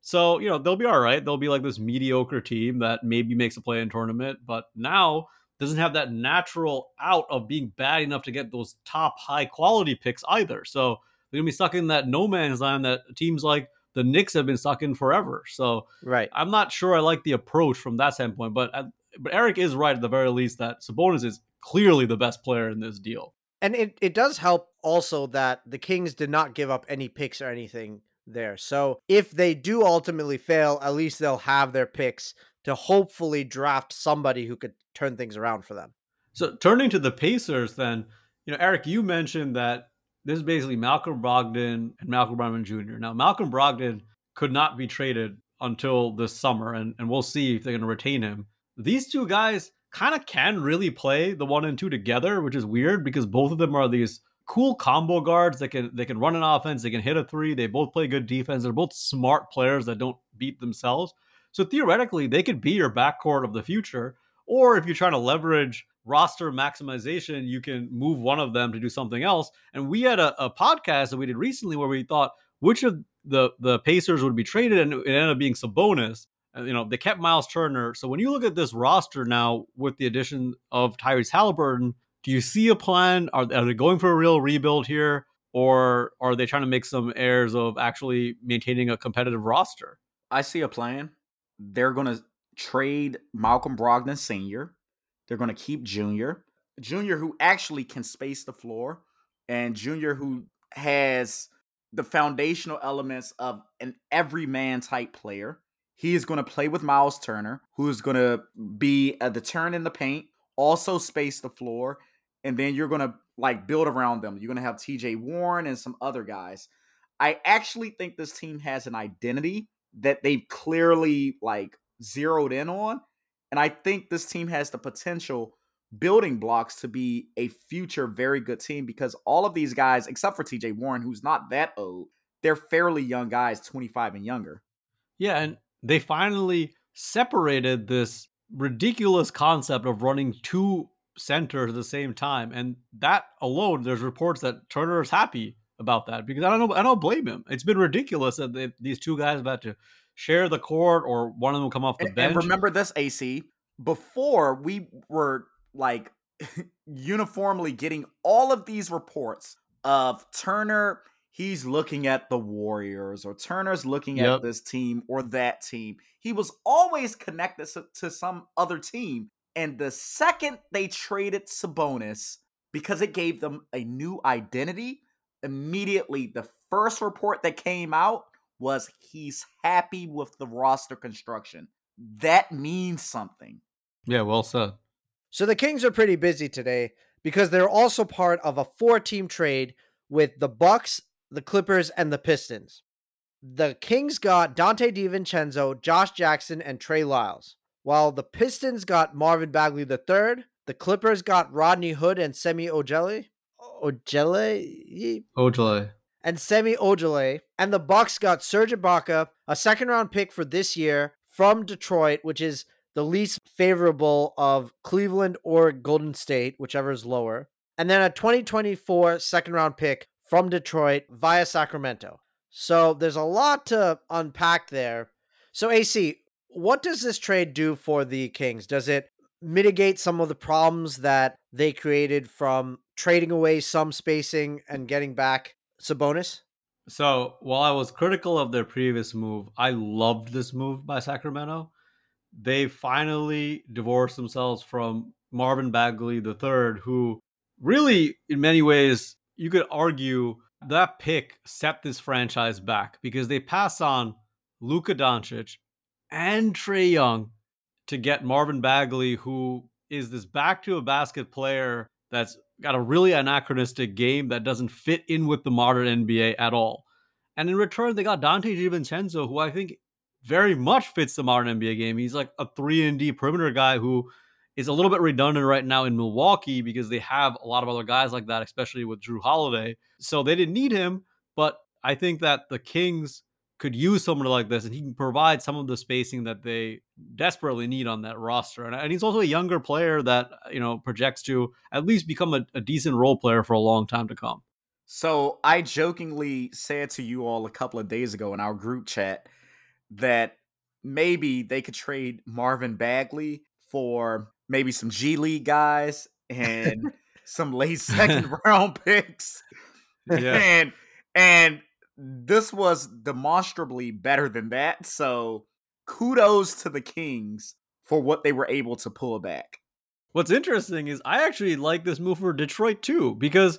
So, you know, they'll be all right. They'll be like this mediocre team that maybe makes a play in tournament, but now doesn't have that natural out of being bad enough to get those top high quality picks either. So they're gonna be stuck in that no man's land that teams like the Knicks have been stuck in forever. So right, I'm not sure I like the approach from that standpoint. But uh, but Eric is right at the very least that Sabonis is clearly the best player in this deal. And it, it does help also that the Kings did not give up any picks or anything there. So if they do ultimately fail, at least they'll have their picks to hopefully draft somebody who could turn things around for them. So turning to the Pacers, then, you know, Eric, you mentioned that this is basically Malcolm Brogdon and Malcolm Brogdon Jr. Now, Malcolm Brogdon could not be traded until this summer, and, and we'll see if they're going to retain him. These two guys kind of can really play the one and two together, which is weird because both of them are these cool combo guards that can they can run an offense, they can hit a three, they both play good defense. They're both smart players that don't beat themselves. So theoretically, they could be your backcourt of the future. Or if you're trying to leverage roster maximization, you can move one of them to do something else. And we had a, a podcast that we did recently where we thought which of the the Pacers would be traded, and it ended up being Sabonis. And you know, they kept Miles Turner. So when you look at this roster now with the addition of Tyrese Haliburton, do you see a plan? Are, are they going for a real rebuild here? Or are they trying to make some airs of actually maintaining a competitive roster? I see a plan. They're going to trade Malcolm Brogdon Sr. They're going to keep Junior. Junior, who actually can space the floor, and Junior, who has the foundational elements of an everyman type player. He is going to play with Miles Turner, who is going to be at the turn in the paint, also space the floor, and then you're gonna like build around them. You're gonna have TJ Warren and some other guys. I actually think this team has an identity that they've clearly like zeroed in on. And I think this team has the potential building blocks to be a future very good team because all of these guys, except for TJ Warren, who's not that old, they're fairly young guys, 25 and younger. Yeah, and they finally separated this ridiculous concept of running two center at the same time. And that alone, there's reports that Turner is happy about that because I don't know, I don't blame him. It's been ridiculous that they, these two guys about to share the court or one of them come off the and, bench. And remember this, AC. Before we were like [LAUGHS] uniformly getting all of these reports of Turner. He's looking at the Warriors, or Turner's looking yep. at this team or that team. He was always connected to some other team and the second they traded Sabonis, because it gave them a new identity, immediately the first report that came out was he's happy with the roster construction. That means something. Yeah, well said. So the Kings are pretty busy today because they're also part of a four-team trade with the Bucks, the Clippers, and the Pistons. The Kings got Donte DiVincenzo, Josh Jackson, and Trey Lyles. While the Pistons got Marvin Bagley III, the Clippers got Rodney Hood and Semi Ojeleye. Ojeleye? Ojeleye. And Semi Ojeleye. And the Bucks got Serge Ibaka, a second round pick for this year from Detroit, which is the least favorable of Cleveland or Golden State, whichever is lower. And then a 2024 second round pick from Detroit via Sacramento. So there's a lot to unpack there. So, AC, what does this trade do for the Kings? Does it mitigate some of the problems that they created from trading away some spacing and getting back Sabonis? So while I was critical of their previous move, I loved this move by Sacramento. They finally divorced themselves from Marvin Bagley III, who really, in many ways, you could argue that pick set this franchise back because they pass on Luka Doncic, and Trae Young to get Marvin Bagley, who is this back to a basket player that's got a really anachronistic game that doesn't fit in with the modern NBA at all. And in return, they got Donte DiVincenzo, who I think very much fits the modern NBA game. He's like a 3 and D perimeter guy who is a little bit redundant right now in Milwaukee because they have a lot of other guys like that, especially with Jrue Holiday. So they didn't need him, but I think that the Kings could use someone like this, and he can provide some of the spacing that they desperately need on that roster. And, and he's also a younger player that uh, you know projects to at least become a, a decent role player for a long time to come. So I jokingly said to you all a couple of days ago in our group chat that maybe they could trade Marvin Bagley for maybe some G League guys and [LAUGHS] some late second [LAUGHS] round [LAUGHS] picks. Yeah. And and this was demonstrably better than that. So kudos to the Kings for what they were able to pull back. What's interesting is I actually like this move for Detroit too, because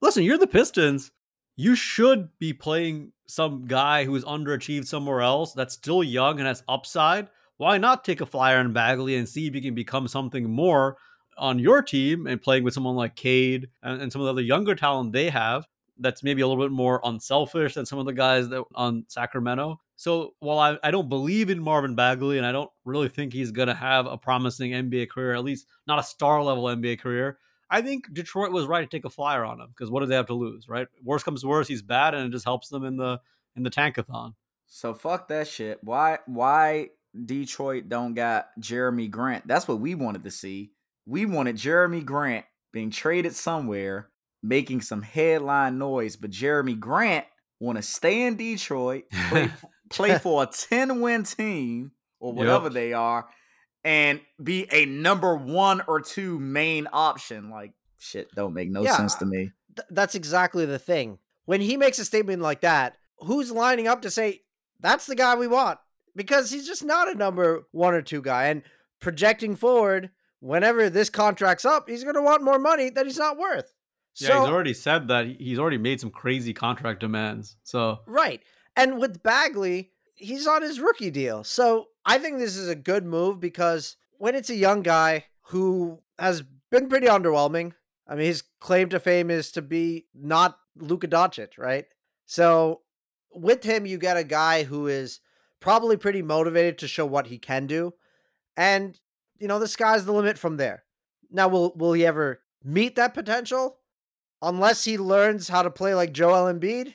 listen, you're the Pistons. You should be playing some guy who's underachieved somewhere else that's still young and has upside. Why not take a flyer on Bagley and see if you can become something more on your team and playing with someone like Cade and, and some of the other younger talent they have that's maybe a little bit more unselfish than some of the guys that on Sacramento. So while I, I don't believe in Marvin Bagley and I don't really think he's going to have a promising NBA career, at least not a star level NBA career, I think Detroit was right to take a flyer on him because what do they have to lose, right? Worst comes to worst, he's bad and it just helps them in the in the tankathon. So fuck that shit. Why why Detroit don't got Jerami Grant? That's what we wanted to see. We wanted Jerami Grant being traded somewhere, making some headline noise, but Jerami Grant want to stay in Detroit, play, [LAUGHS] play for a 10 win team or whatever yep. they are, and be a number one or two main option. Like, shit, don't make no yeah, sense to uh, me. Th- that's exactly the thing. When he makes a statement like that, who's lining up to say, that's the guy we want? Because he's just not a number one or two guy. And projecting forward, whenever this contract's up, he's going to want more money that he's not worth. Yeah, so, he's already said that he's already made some crazy contract demands. So right, and with Bagley, he's on his rookie deal. So I think this is a good move because when it's a young guy who has been pretty underwhelming. I mean, his claim to fame is to be not Luka Doncic, right? So with him, you get a guy who is probably pretty motivated to show what he can do, and you know the sky's the limit from there. Now, will will he ever meet that potential? Unless he learns how to play like Joel Embiid,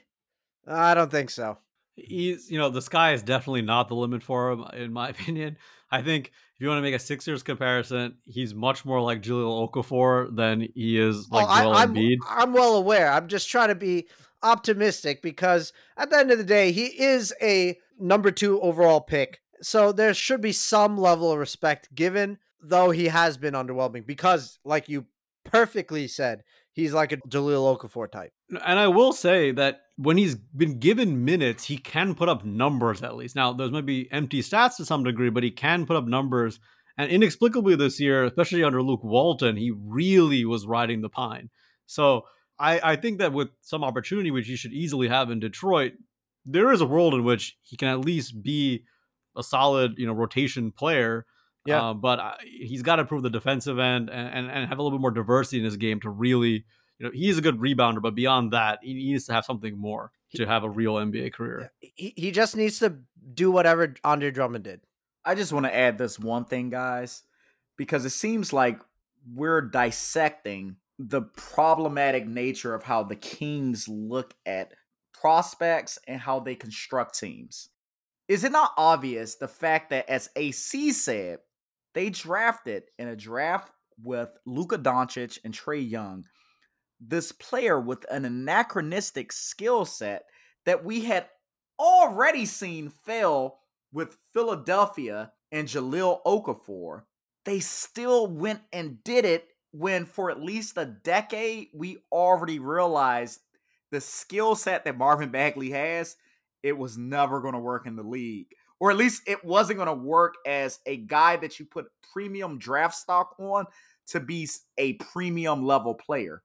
I don't think so. He's, you know, the sky is definitely not the limit for him, uh, in my [LAUGHS] opinion. I think if you want to make a Sixers comparison, he's much more like Jahlil Okafor than he is oh, like oh, Joel I, I'm, Embiid. I'm well aware. I'm just trying to be optimistic because at the end of the day, he is a number two overall pick. So there should be some level of respect given, though he has been underwhelming because, like you perfectly said, he's like a Jahlil Okafor type. And I will say that when he's been given minutes, he can put up numbers at least. Now, those might be empty stats to some degree, but he can put up numbers. And inexplicably this year, especially under Luke Walton, he really was riding the pine. So I, I think that with some opportunity, which he should easily have in Detroit, there is a world in which he can at least be a solid, you know, rotation player yeah. Uh, but uh, he's got to improve the defensive end and, and, and, have a little bit more diversity in his game to really, you know, he's a good rebounder, but beyond that, he needs to have something more to have a real NBA career. He, he just needs to do whatever Andre Drummond did. I just want to add this one thing, guys, because it seems like we're dissecting the problematic nature of how the Kings look at prospects and how they construct teams. Is it not obvious the fact that, as AC said, they drafted in a draft with Luka Doncic and Trae Young this player with an anachronistic skill set that we had already seen fail with Philadelphia and Jahlil Okafor. They still went and did it when, for at least a decade, we already realized the skill set that Marvin Bagley has, it was never going to work in the league or at least it wasn't going to work as a guy that you put premium draft stock on to be a premium level player.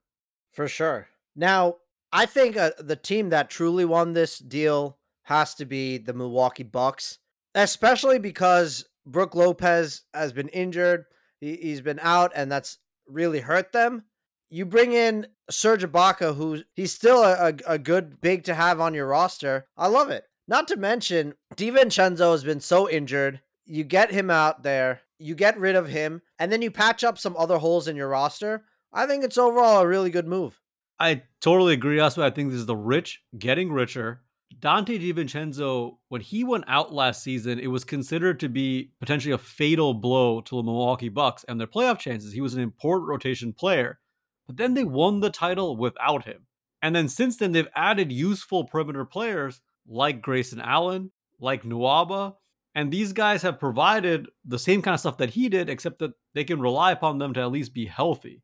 For sure. Now, I think uh, the team that truly won this deal has to be the Milwaukee Bucks, especially because Brook Lopez has been injured. He, has been out, and that's really hurt them. You bring in Serge Ibaka, who he's still a, a, a good big to have on your roster. I love it. Not to mention, DiVincenzo has been so injured. You get him out there, you get rid of him, and then you patch up some other holes in your roster. I think it's overall a really good move. I totally agree, Also, I think this is the rich getting richer. Donte DiVincenzo, when he went out last season, it was considered to be potentially a fatal blow to the Milwaukee Bucks and their playoff chances. He was an important rotation player, but then they won the title without him. And then since then, they've added useful perimeter players like Grayson Allen, like Nwaba. And these guys have provided the same kind of stuff that he did, except that they can rely upon them to at least be healthy.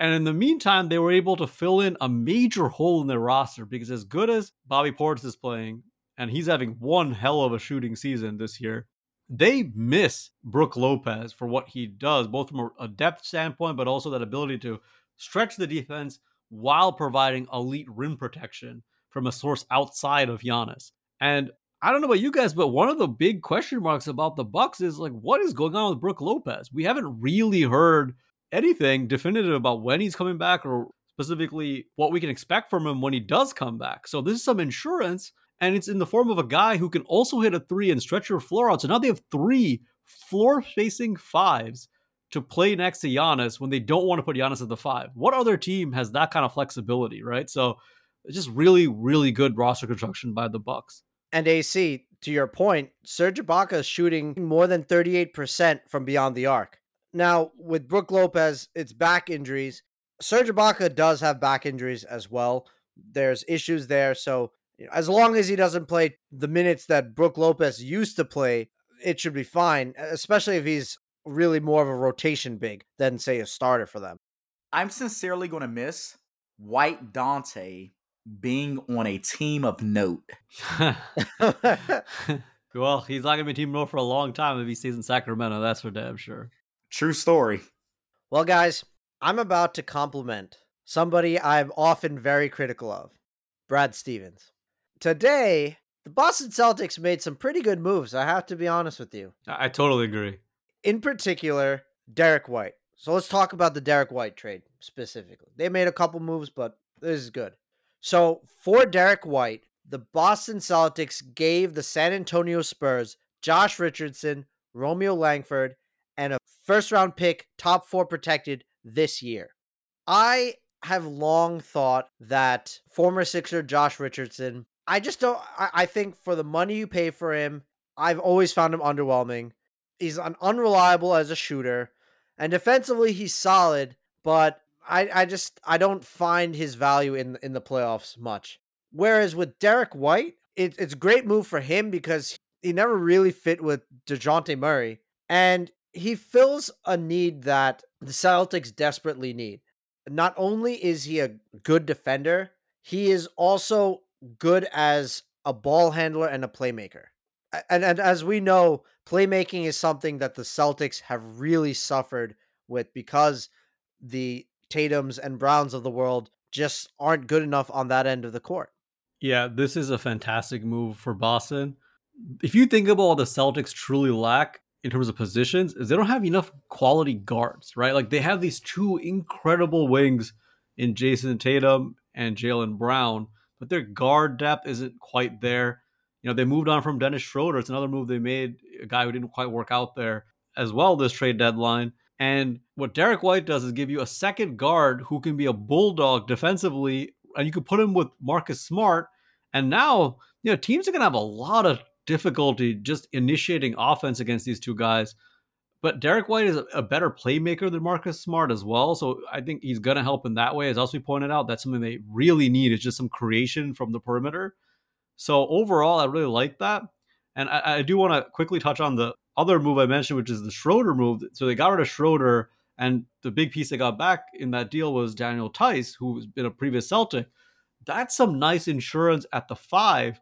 And in the meantime, they were able to fill in a major hole in their roster because as good as Bobby Portis is playing, and he's having one hell of a shooting season this year, they miss Brook Lopez for what he does, both from a depth standpoint, but also that ability to stretch the defense while providing elite rim protection from a source outside of Giannis. And I don't know about you guys, but one of the big question marks about the Bucks is like, what is going on with Brook Lopez? We haven't really heard anything definitive about when he's coming back or specifically what we can expect from him when he does come back. So this is some insurance, and it's in the form of a guy who can also hit a three and stretch your floor out. So now they have three floor facing fives to play next to Giannis when they don't want to put Giannis at the five. What other team has that kind of flexibility, right? So just really, really good roster construction by the Bucks. And AC, to your point, Serge Ibaka is shooting more than 38% from beyond the arc. Now, with Brook Lopez, it's back injuries. Serge Ibaka does have back injuries as well. There's issues there. So, you know, as long as he doesn't play the minutes that Brook Lopez used to play, it should be fine, especially if he's really more of a rotation big than, say, a starter for them. I'm sincerely going to miss White Donte being on a team of note. [LAUGHS] [LAUGHS] well, he's not going to be team note for a long time if he stays in Sacramento. That's for damn sure. True story. Well, guys, I'm about to compliment somebody I'm often very critical of Brad Stevens. Today, the Boston Celtics made some pretty good moves. I have to be honest with you. I totally agree. In particular, Derrick White. So let's talk about the Derrick White trade specifically. They made a couple moves, but this is good. So for Derrick White, the Boston Celtics gave the San Antonio Spurs Josh Richardson, Romeo Langford, and a first round pick, top four protected this year. I have long thought that former Sixer Josh Richardson, I just don't, I, I think for the money you pay for him, I've always found him underwhelming. He's un- unreliable as a shooter, and defensively, he's solid, but I, I just I don't find his value in in the playoffs much. Whereas with Derrick White, it, it's a great move for him because he never really fit with Dejounte Murray. And he fills a need that the Celtics desperately need. Not only is he a good defender, he is also good as a ball handler and a playmaker. And, and as we know, playmaking is something that the Celtics have really suffered with because the Tatums and Browns of the world just aren't good enough on that end of the court. Yeah, this is a fantastic move for Boston. If you think about what the Celtics truly lack, in terms of positions is they don't have enough quality guards, right? Like they have these two incredible wings in Jayson Tatum and Jaylen Brown, but their guard depth isn't quite there. You know, they moved on from Dennis Schroeder. It's another move they made, a guy who didn't quite work out there as well this trade deadline. And what Derrick White does is give you a second guard who can be a bulldog defensively, and you could put him with Marcus Smart. And now, you know, teams are going to have a lot of difficulty just initiating offense against these two guys. But Derrick White is a, better playmaker than Marcus Smart as well. So I think he's going to help in that way. As also pointed out, that's something they really need is just some creation from the perimeter. So overall, I really like that. And I, I do want to quickly touch on the other move I mentioned, which is the Schroeder move. So they got rid of Schroeder, and the big piece they got back in that deal was Daniel Theis, who's been a previous Celtic. That's some nice insurance at the five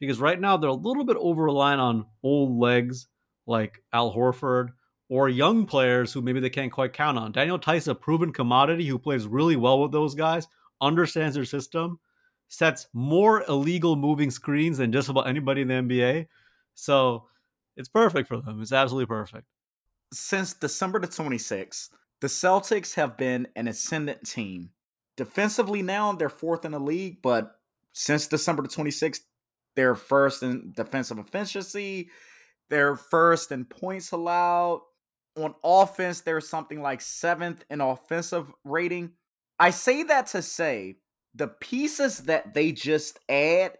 because right now they're a little bit over reliant on old legs like Al Horford or young players who maybe they can't quite count on. Daniel Theis, a proven commodity who plays really well with those guys, understands their system, sets more illegal moving screens than just about anybody in the NBA. So it's perfect for them. It's absolutely perfect. Since December the 26th, the Celtics have been an ascendant team. Defensively now, they're fourth in the league, but since December the 26th, they're first in defensive efficiency. They're first in points allowed. On offense, they're something like seventh in offensive rating. I say that to say the pieces that they just add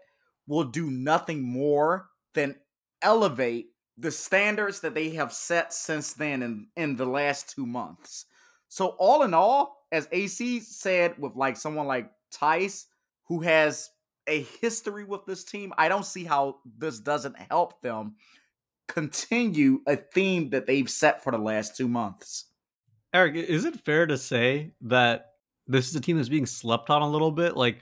will do nothing more than elevate the standards that they have set since then in, in the last two months. So, all in all, as AC said, with like someone like Theis, who has a history with this team, I don't see how this doesn't help them continue a theme that they've set for the last two months. Eric, is it fair to say that this is a team that's being slept on a little bit. Like,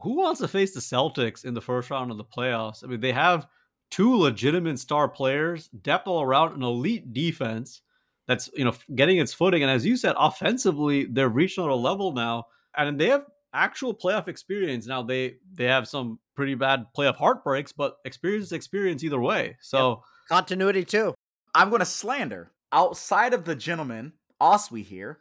who wants to face the Celtics in the first round of the playoffs? I mean, they have two legitimate star players, depth all around, an elite defense that's you know getting its footing. And as you said, offensively, they're reaching a level now, and they have actual playoff experience. Now they they have some pretty bad playoff heartbreaks, but experience is experience either way. So yep. continuity too. I'm going to slander outside of the gentleman Oswe here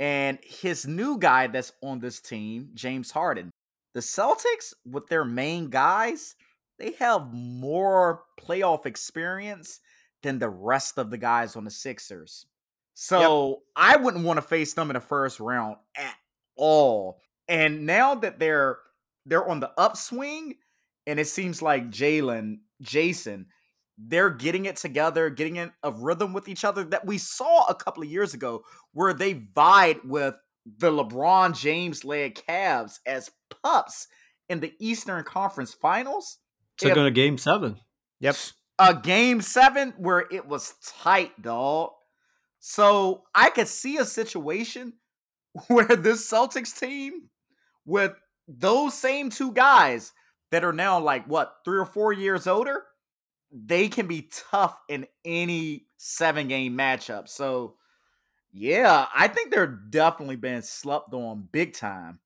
and his new guy that's on this team, James Harden. The Celtics, with their main guys, they have more playoff experience than the rest of the guys on the Sixers. So yep. I wouldn't want to face them in the first round at all. And now that they're they're on the upswing, and it seems like Jaylen, Jayson, they're getting it together, getting in a rhythm with each other that we saw a couple of years ago, where they vied with the LeBron James led Cavs as pups in the Eastern Conference Finals. Took on a game seven. Yep. A game seven where it was tight, dog. So I could see a situation [LAUGHS] where this Celtics team with those same two guys that are now like what three or four years older, they can be tough in any seven game matchup. So yeah, I think they're definitely being slept on big time.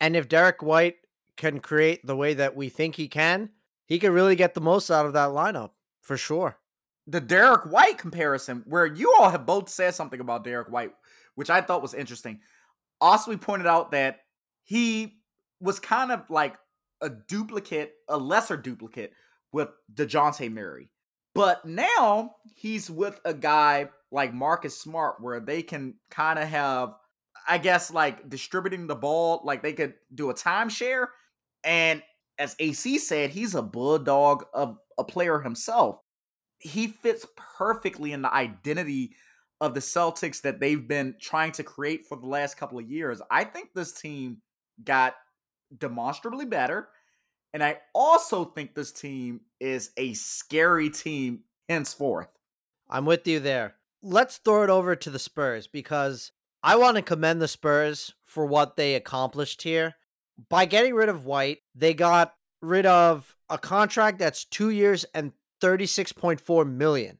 And if Derrick White can create the way that we think he can, he could really get the most out of that lineup for sure. The Derrick White comparison, where you all have both said something about Derrick White, which I thought was interesting. Also, we pointed out that he was kind of like a duplicate, a lesser duplicate with Dejounte Murray. But now he's with a guy like Marcus Smart where they can kind of have, I guess, like distributing the ball, like they could do a timeshare. And as AC said, he's a bulldog of a player himself. He fits perfectly in the identity of the Celtics that they've been trying to create for the last couple of years. I think this team got demonstrably better. And I also think this team is a scary team henceforth. I'm with you there. Let's throw it over to the Spurs because I want to commend the Spurs for what they accomplished here. By getting rid of White, they got rid of a contract that's 2 years and 36.4 million.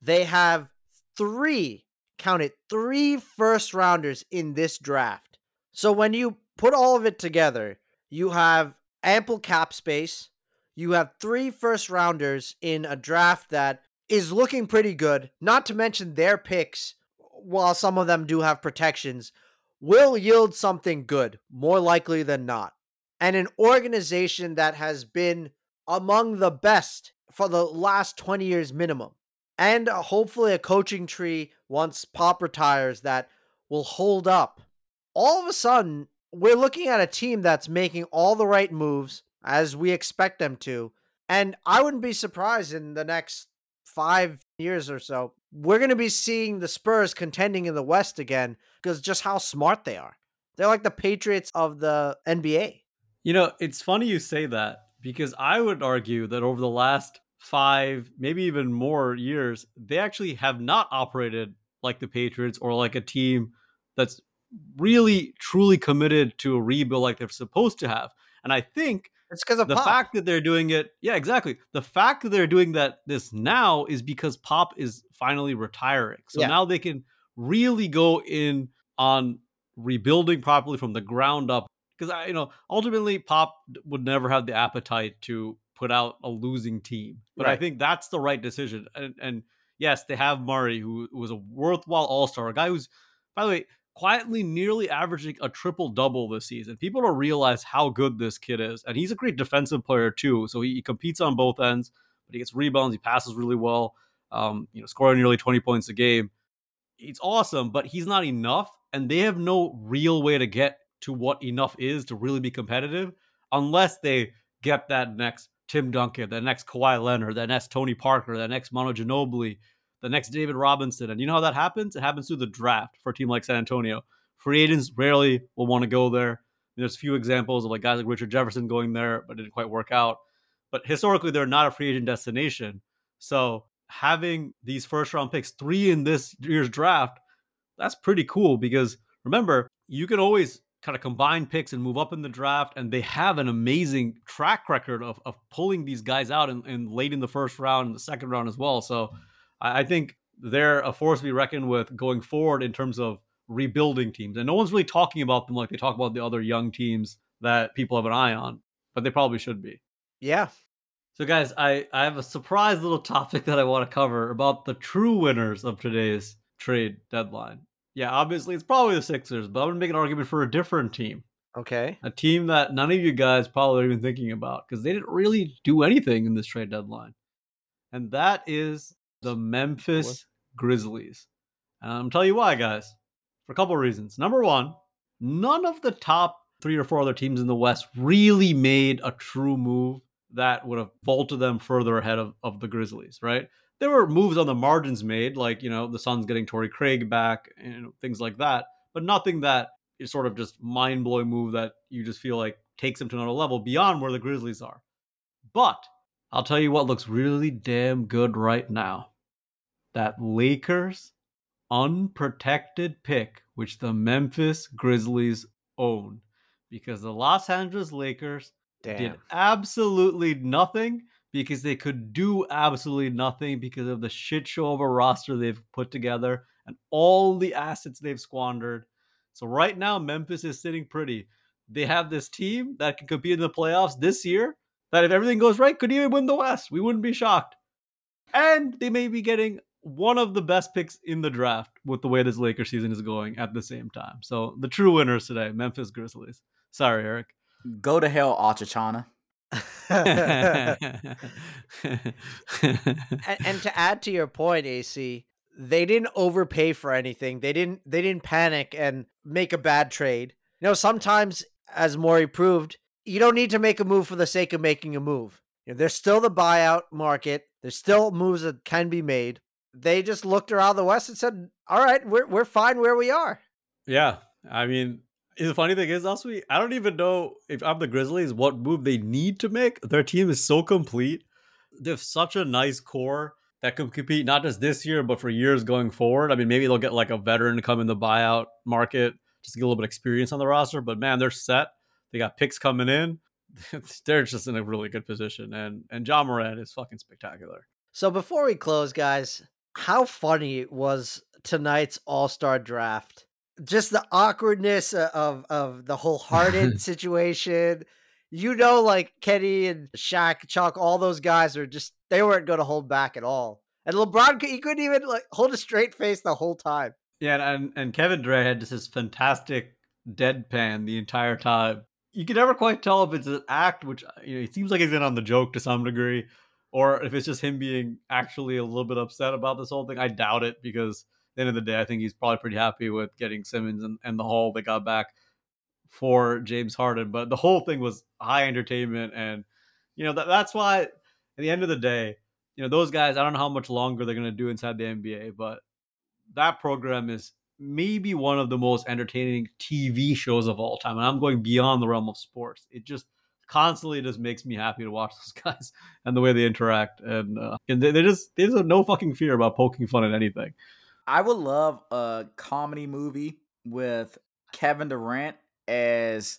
They have 3 count it 3 first rounders in this draft. So when you put all of it together, you have ample cap space. You have three first rounders in a draft that is looking pretty good. Not to mention their picks, while some of them do have protections, will yield something good, more likely than not. And an organization that has been among the best for the last 20 years minimum. And uh, hopefully a coaching tree once Pop retires that will hold up. All of a sudden, we're looking at a team that's making all the right moves as we expect them to. And I wouldn't be surprised in the next five years or so, we're going to be seeing the Spurs contending in the West again because just how smart they are. They're like the Patriots of the NBA. You know, it's funny you say that because I would argue that over the last five, maybe even more years, they actually have not operated like the Patriots or like a team that's really truly committed to a rebuild like they're supposed to have. And I think it's because of the Pop. fact that they're doing it. Yeah, exactly. The fact that they're doing that this now is because Pop is finally retiring. So yeah. now they can really go in on rebuilding properly from the ground up. Because I, you know, ultimately Pop would never have the appetite to put out a losing team. But right. I think that's the right decision. And, and yes, they have Murray, who was a worthwhile All Star, a guy who's, by the way, quietly nearly averaging a triple double this season. People don't realize how good this kid is. And he's a great defensive player too. So he, he competes on both ends, but he gets rebounds, he passes really well, um, you know, scoring nearly 20 points a game. It's awesome, but he's not enough. And they have no real way to get to what enough is to really be competitive unless they get that next Tim Duncan, that next Kawhi Leonard, that next Tony Parker, that next Manu Ginobili, the next David Robinson. And you know how that happens? It happens through the draft for a team like San Antonio. Free agents rarely will want to go there. There's a few examples of like guys like Richard Jefferson going there, but it didn't quite work out. But historically, they're not a free agent destination. So having these first round picks, three in this year's draft, that's pretty cool because remember, you can always kind of combine picks and move up in the draft. And they have an amazing track record of, of pulling these guys out and, late in the first round and the second round as well. So I, I think they're a force to be reckoned with going forward in terms of rebuilding teams. And no one's really talking about them like they talk about the other young teams that people have an eye on, but they probably should be. Yeah. So, guys, I, I have a surprise little topic that I want to cover about the true winners of today's trade deadline. Yeah, obviously it's probably the Sixers, but I'm going to make an argument for a different team. Okay. A team that none of you guys probably are even thinking about because they didn't really do anything in this trade deadline. And that is the Memphis what? Grizzlies. And I'm telling you why, guys for a couple of reasons. Number one, none of the top three or four other teams in the West really made a true move that would have vaulted them further ahead of, of the Grizzlies, right? There were moves on the margins made, like, you know, the Suns getting Torrey Craig back and things like that, but nothing that is sort of just mind blowing move that you just feel like takes them to another level beyond where the Grizzlies are. But I'll tell you what looks really damn good right now. That Lakers unprotected pick, which the Memphis Grizzlies own, because the Los Angeles Lakers Damn. did absolutely nothing because they could do absolutely nothing because of the shit show of a roster they've put together and all the assets they've squandered. So right now, Memphis is sitting pretty. They have this team that can compete in the playoffs this year. That if everything goes right, could even win the West. We wouldn't be shocked. And they may be getting one of the best picks in the draft with the way this Lakers season is going at the same time. So the true winners today, Memphis Grizzlies. Sorry, Eric. Go to hell, Achachana. [LAUGHS] and, and to add to your point, AC, they didn't overpay for anything. They didn't they didn't panic and make a bad trade. You know, sometimes, as Morey proved, you don't need to make a move for the sake of making a move. You know, there's still the buyout market. There's still moves that can be made they just looked around the West and said, "All right, we're we're fine where we are." Yeah, I mean, the funny thing is, also, I don't even know if I'm the Grizzlies what move they need to make. Their team is so complete. They have such a nice core that can compete not just this year but for years going forward. I mean, maybe they'll get like a veteran to come in the buyout market just to get a little bit of experience on the roster. But man, they're set. They got picks coming in. [LAUGHS] they're just in a really good position, and and Ja Morant is fucking spectacular. So before we close, guys, how funny was tonight's All Star draft? Just the awkwardness uh, of of the whole Harden [LAUGHS] situation. You know, like Kenny and Shaq, Chuck, all those guys are just they weren't going to hold back at all. And LeBron, he couldn't even like hold a straight face the whole time. Yeah, and and Kevin Durant had just this fantastic deadpan the entire time. You can never quite tell if it's an act, which uh, you know, it seems like he's in on the joke to some degree, or if it's just him being actually a little bit upset about this whole thing. I doubt it because the end of the day, I think he's probably pretty happy with getting Simmons and, and the haul they got back for James Harden. But the whole thing was high entertainment, and you know that that's why at the end of the day, you know those guys. I don't know how much longer they're going to do inside the NBA, but that program is maybe one of the most entertaining TV shows of all time. And I'm going beyond the realm of sports. It just constantly just makes me happy to watch [LAUGHS] those guys and the way they interact and, uh, and they, just they have no fucking fear about poking fun at anything i would love a comedy movie with kevin durant as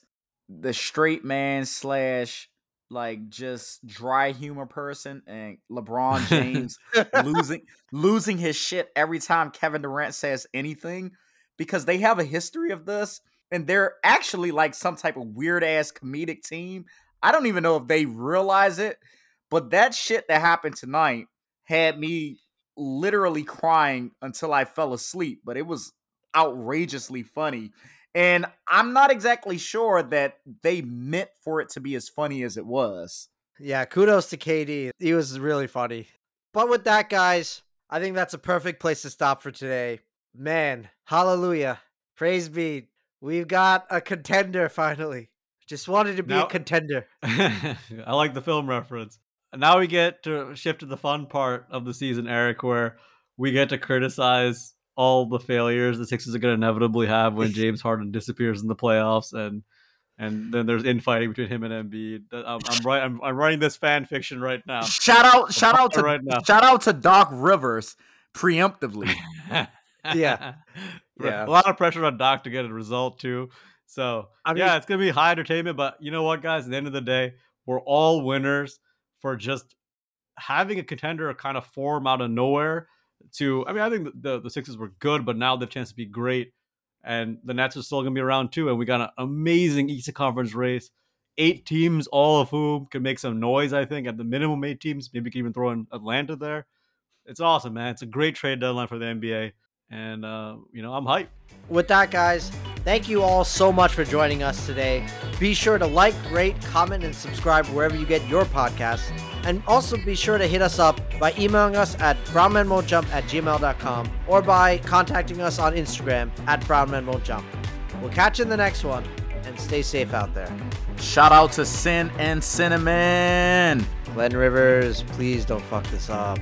the straight man slash like just dry humor person and lebron [LAUGHS] james losing losing his shit every time kevin durant says anything because they have a history of this and they're actually like some type of weird ass comedic team. I don't even know if they realize it, but that shit that happened tonight had me literally crying until I fell asleep, but it was outrageously funny. And I'm not exactly sure that they meant for it to be as funny as it was. Yeah, kudos to KD. He was really funny. But with that, guys, I think that's a perfect place to stop for today. Man, hallelujah. Praise be We've got a contender [LAUGHS] finally. Just wanted to be now, a contender. [LAUGHS] I like the film reference. Now we get to shift to the fun part of the season, Eric, where we get to criticize all the failures the Sixers are going to inevitably have when [LAUGHS] James Harden disappears in the playoffs, and and then there's infighting between him and Embiid. I'm, I'm right. I'm, I'm, writing this fan fiction right now. Shout out! Shout out to right now. shout out to Doc Rivers preemptively. [LAUGHS] yeah. [LAUGHS] Yeah. A lot of pressure on Doc to get a result too. So I mean, yeah, it's gonna be high entertainment. But you know what, guys? At the end of the day, we're all winners for just having a contender kind of form out of nowhere. To I mean, I think the the Sixers were good, but now they've chance to be great, and the Nets are still gonna be around too. And we got an amazing Eastern Conference race. Eight teams, all of whom can make some noise. I think at the minimum, eight teams. Maybe even throw in Atlanta there. It's awesome, man. It's a great trade deadline for the NBA, and uh, you know I'm hyped. With that, guys, thank you all so much for joining us today. Be sure to like, rate, comment, and subscribe wherever you get your podcasts. And also be sure to hit us up by emailing us at brownmenwon'tjump at gmail.com or by contacting us on Instagram at brownmenwon'tjump. We'll catch you in the next one, and stay safe out there. Shout out to Sin and Cinnamon. Glenn Rivers, please don't fuck this up.